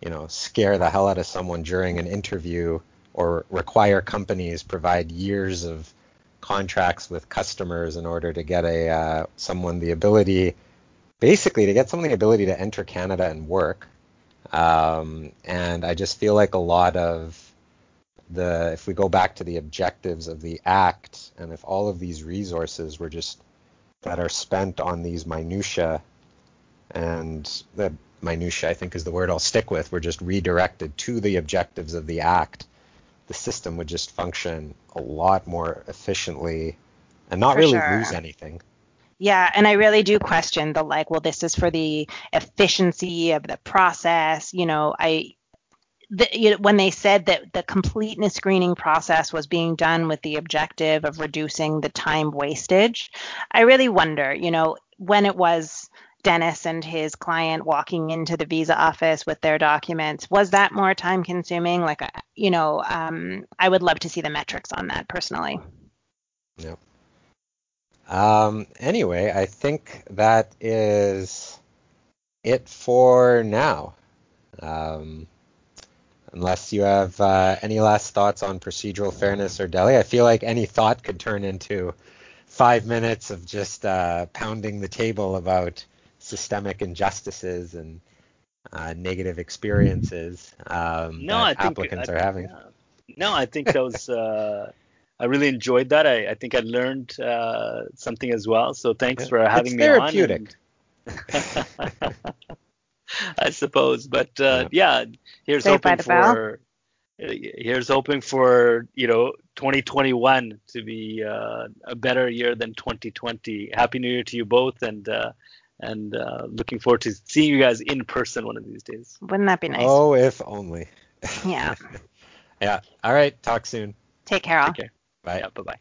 you know, scare the hell out of someone during an interview or require companies provide years of contracts with customers in order to get a uh, someone the ability, basically, to get someone the ability to enter Canada and work. Um, and I just feel like a lot of the if we go back to the objectives of the act and if all of these resources were just that are spent on these minutia and the minutia I think is the word I'll stick with were just redirected to the objectives of the act the system would just function a lot more efficiently and not for really sure. lose anything yeah, and I really do question the like, well, this is for the efficiency of the process. You know, I the, you know, when they said that the completeness screening process was being done with the objective of reducing the time wastage, I really wonder, you know, when it was Dennis and his client walking into the visa office with their documents, was that more time consuming? Like, uh, you know, um, I would love to see the metrics on that personally. Yep. Um, anyway, I think that is it for now. Um, unless you have uh, any last thoughts on procedural fairness or Delhi. I feel like any thought could turn into five minutes of just uh, pounding the table about systemic injustices and uh, negative experiences um, no, that applicants I, are having. Yeah. No, I think those. Uh, I really enjoyed that. I, I think I learned uh, something as well. So thanks for having me therapeutic. on. Therapeutic. I suppose. But uh, yeah. yeah, here's Saved hoping for here's hoping for you know 2021 to be uh, a better year than 2020. Happy New Year to you both, and uh, and uh, looking forward to seeing you guys in person one of these days. Wouldn't that be nice? Oh, if only. Yeah. yeah. All right. Talk soon. Take care. All. Take care. Bye. Yeah. Bye bye.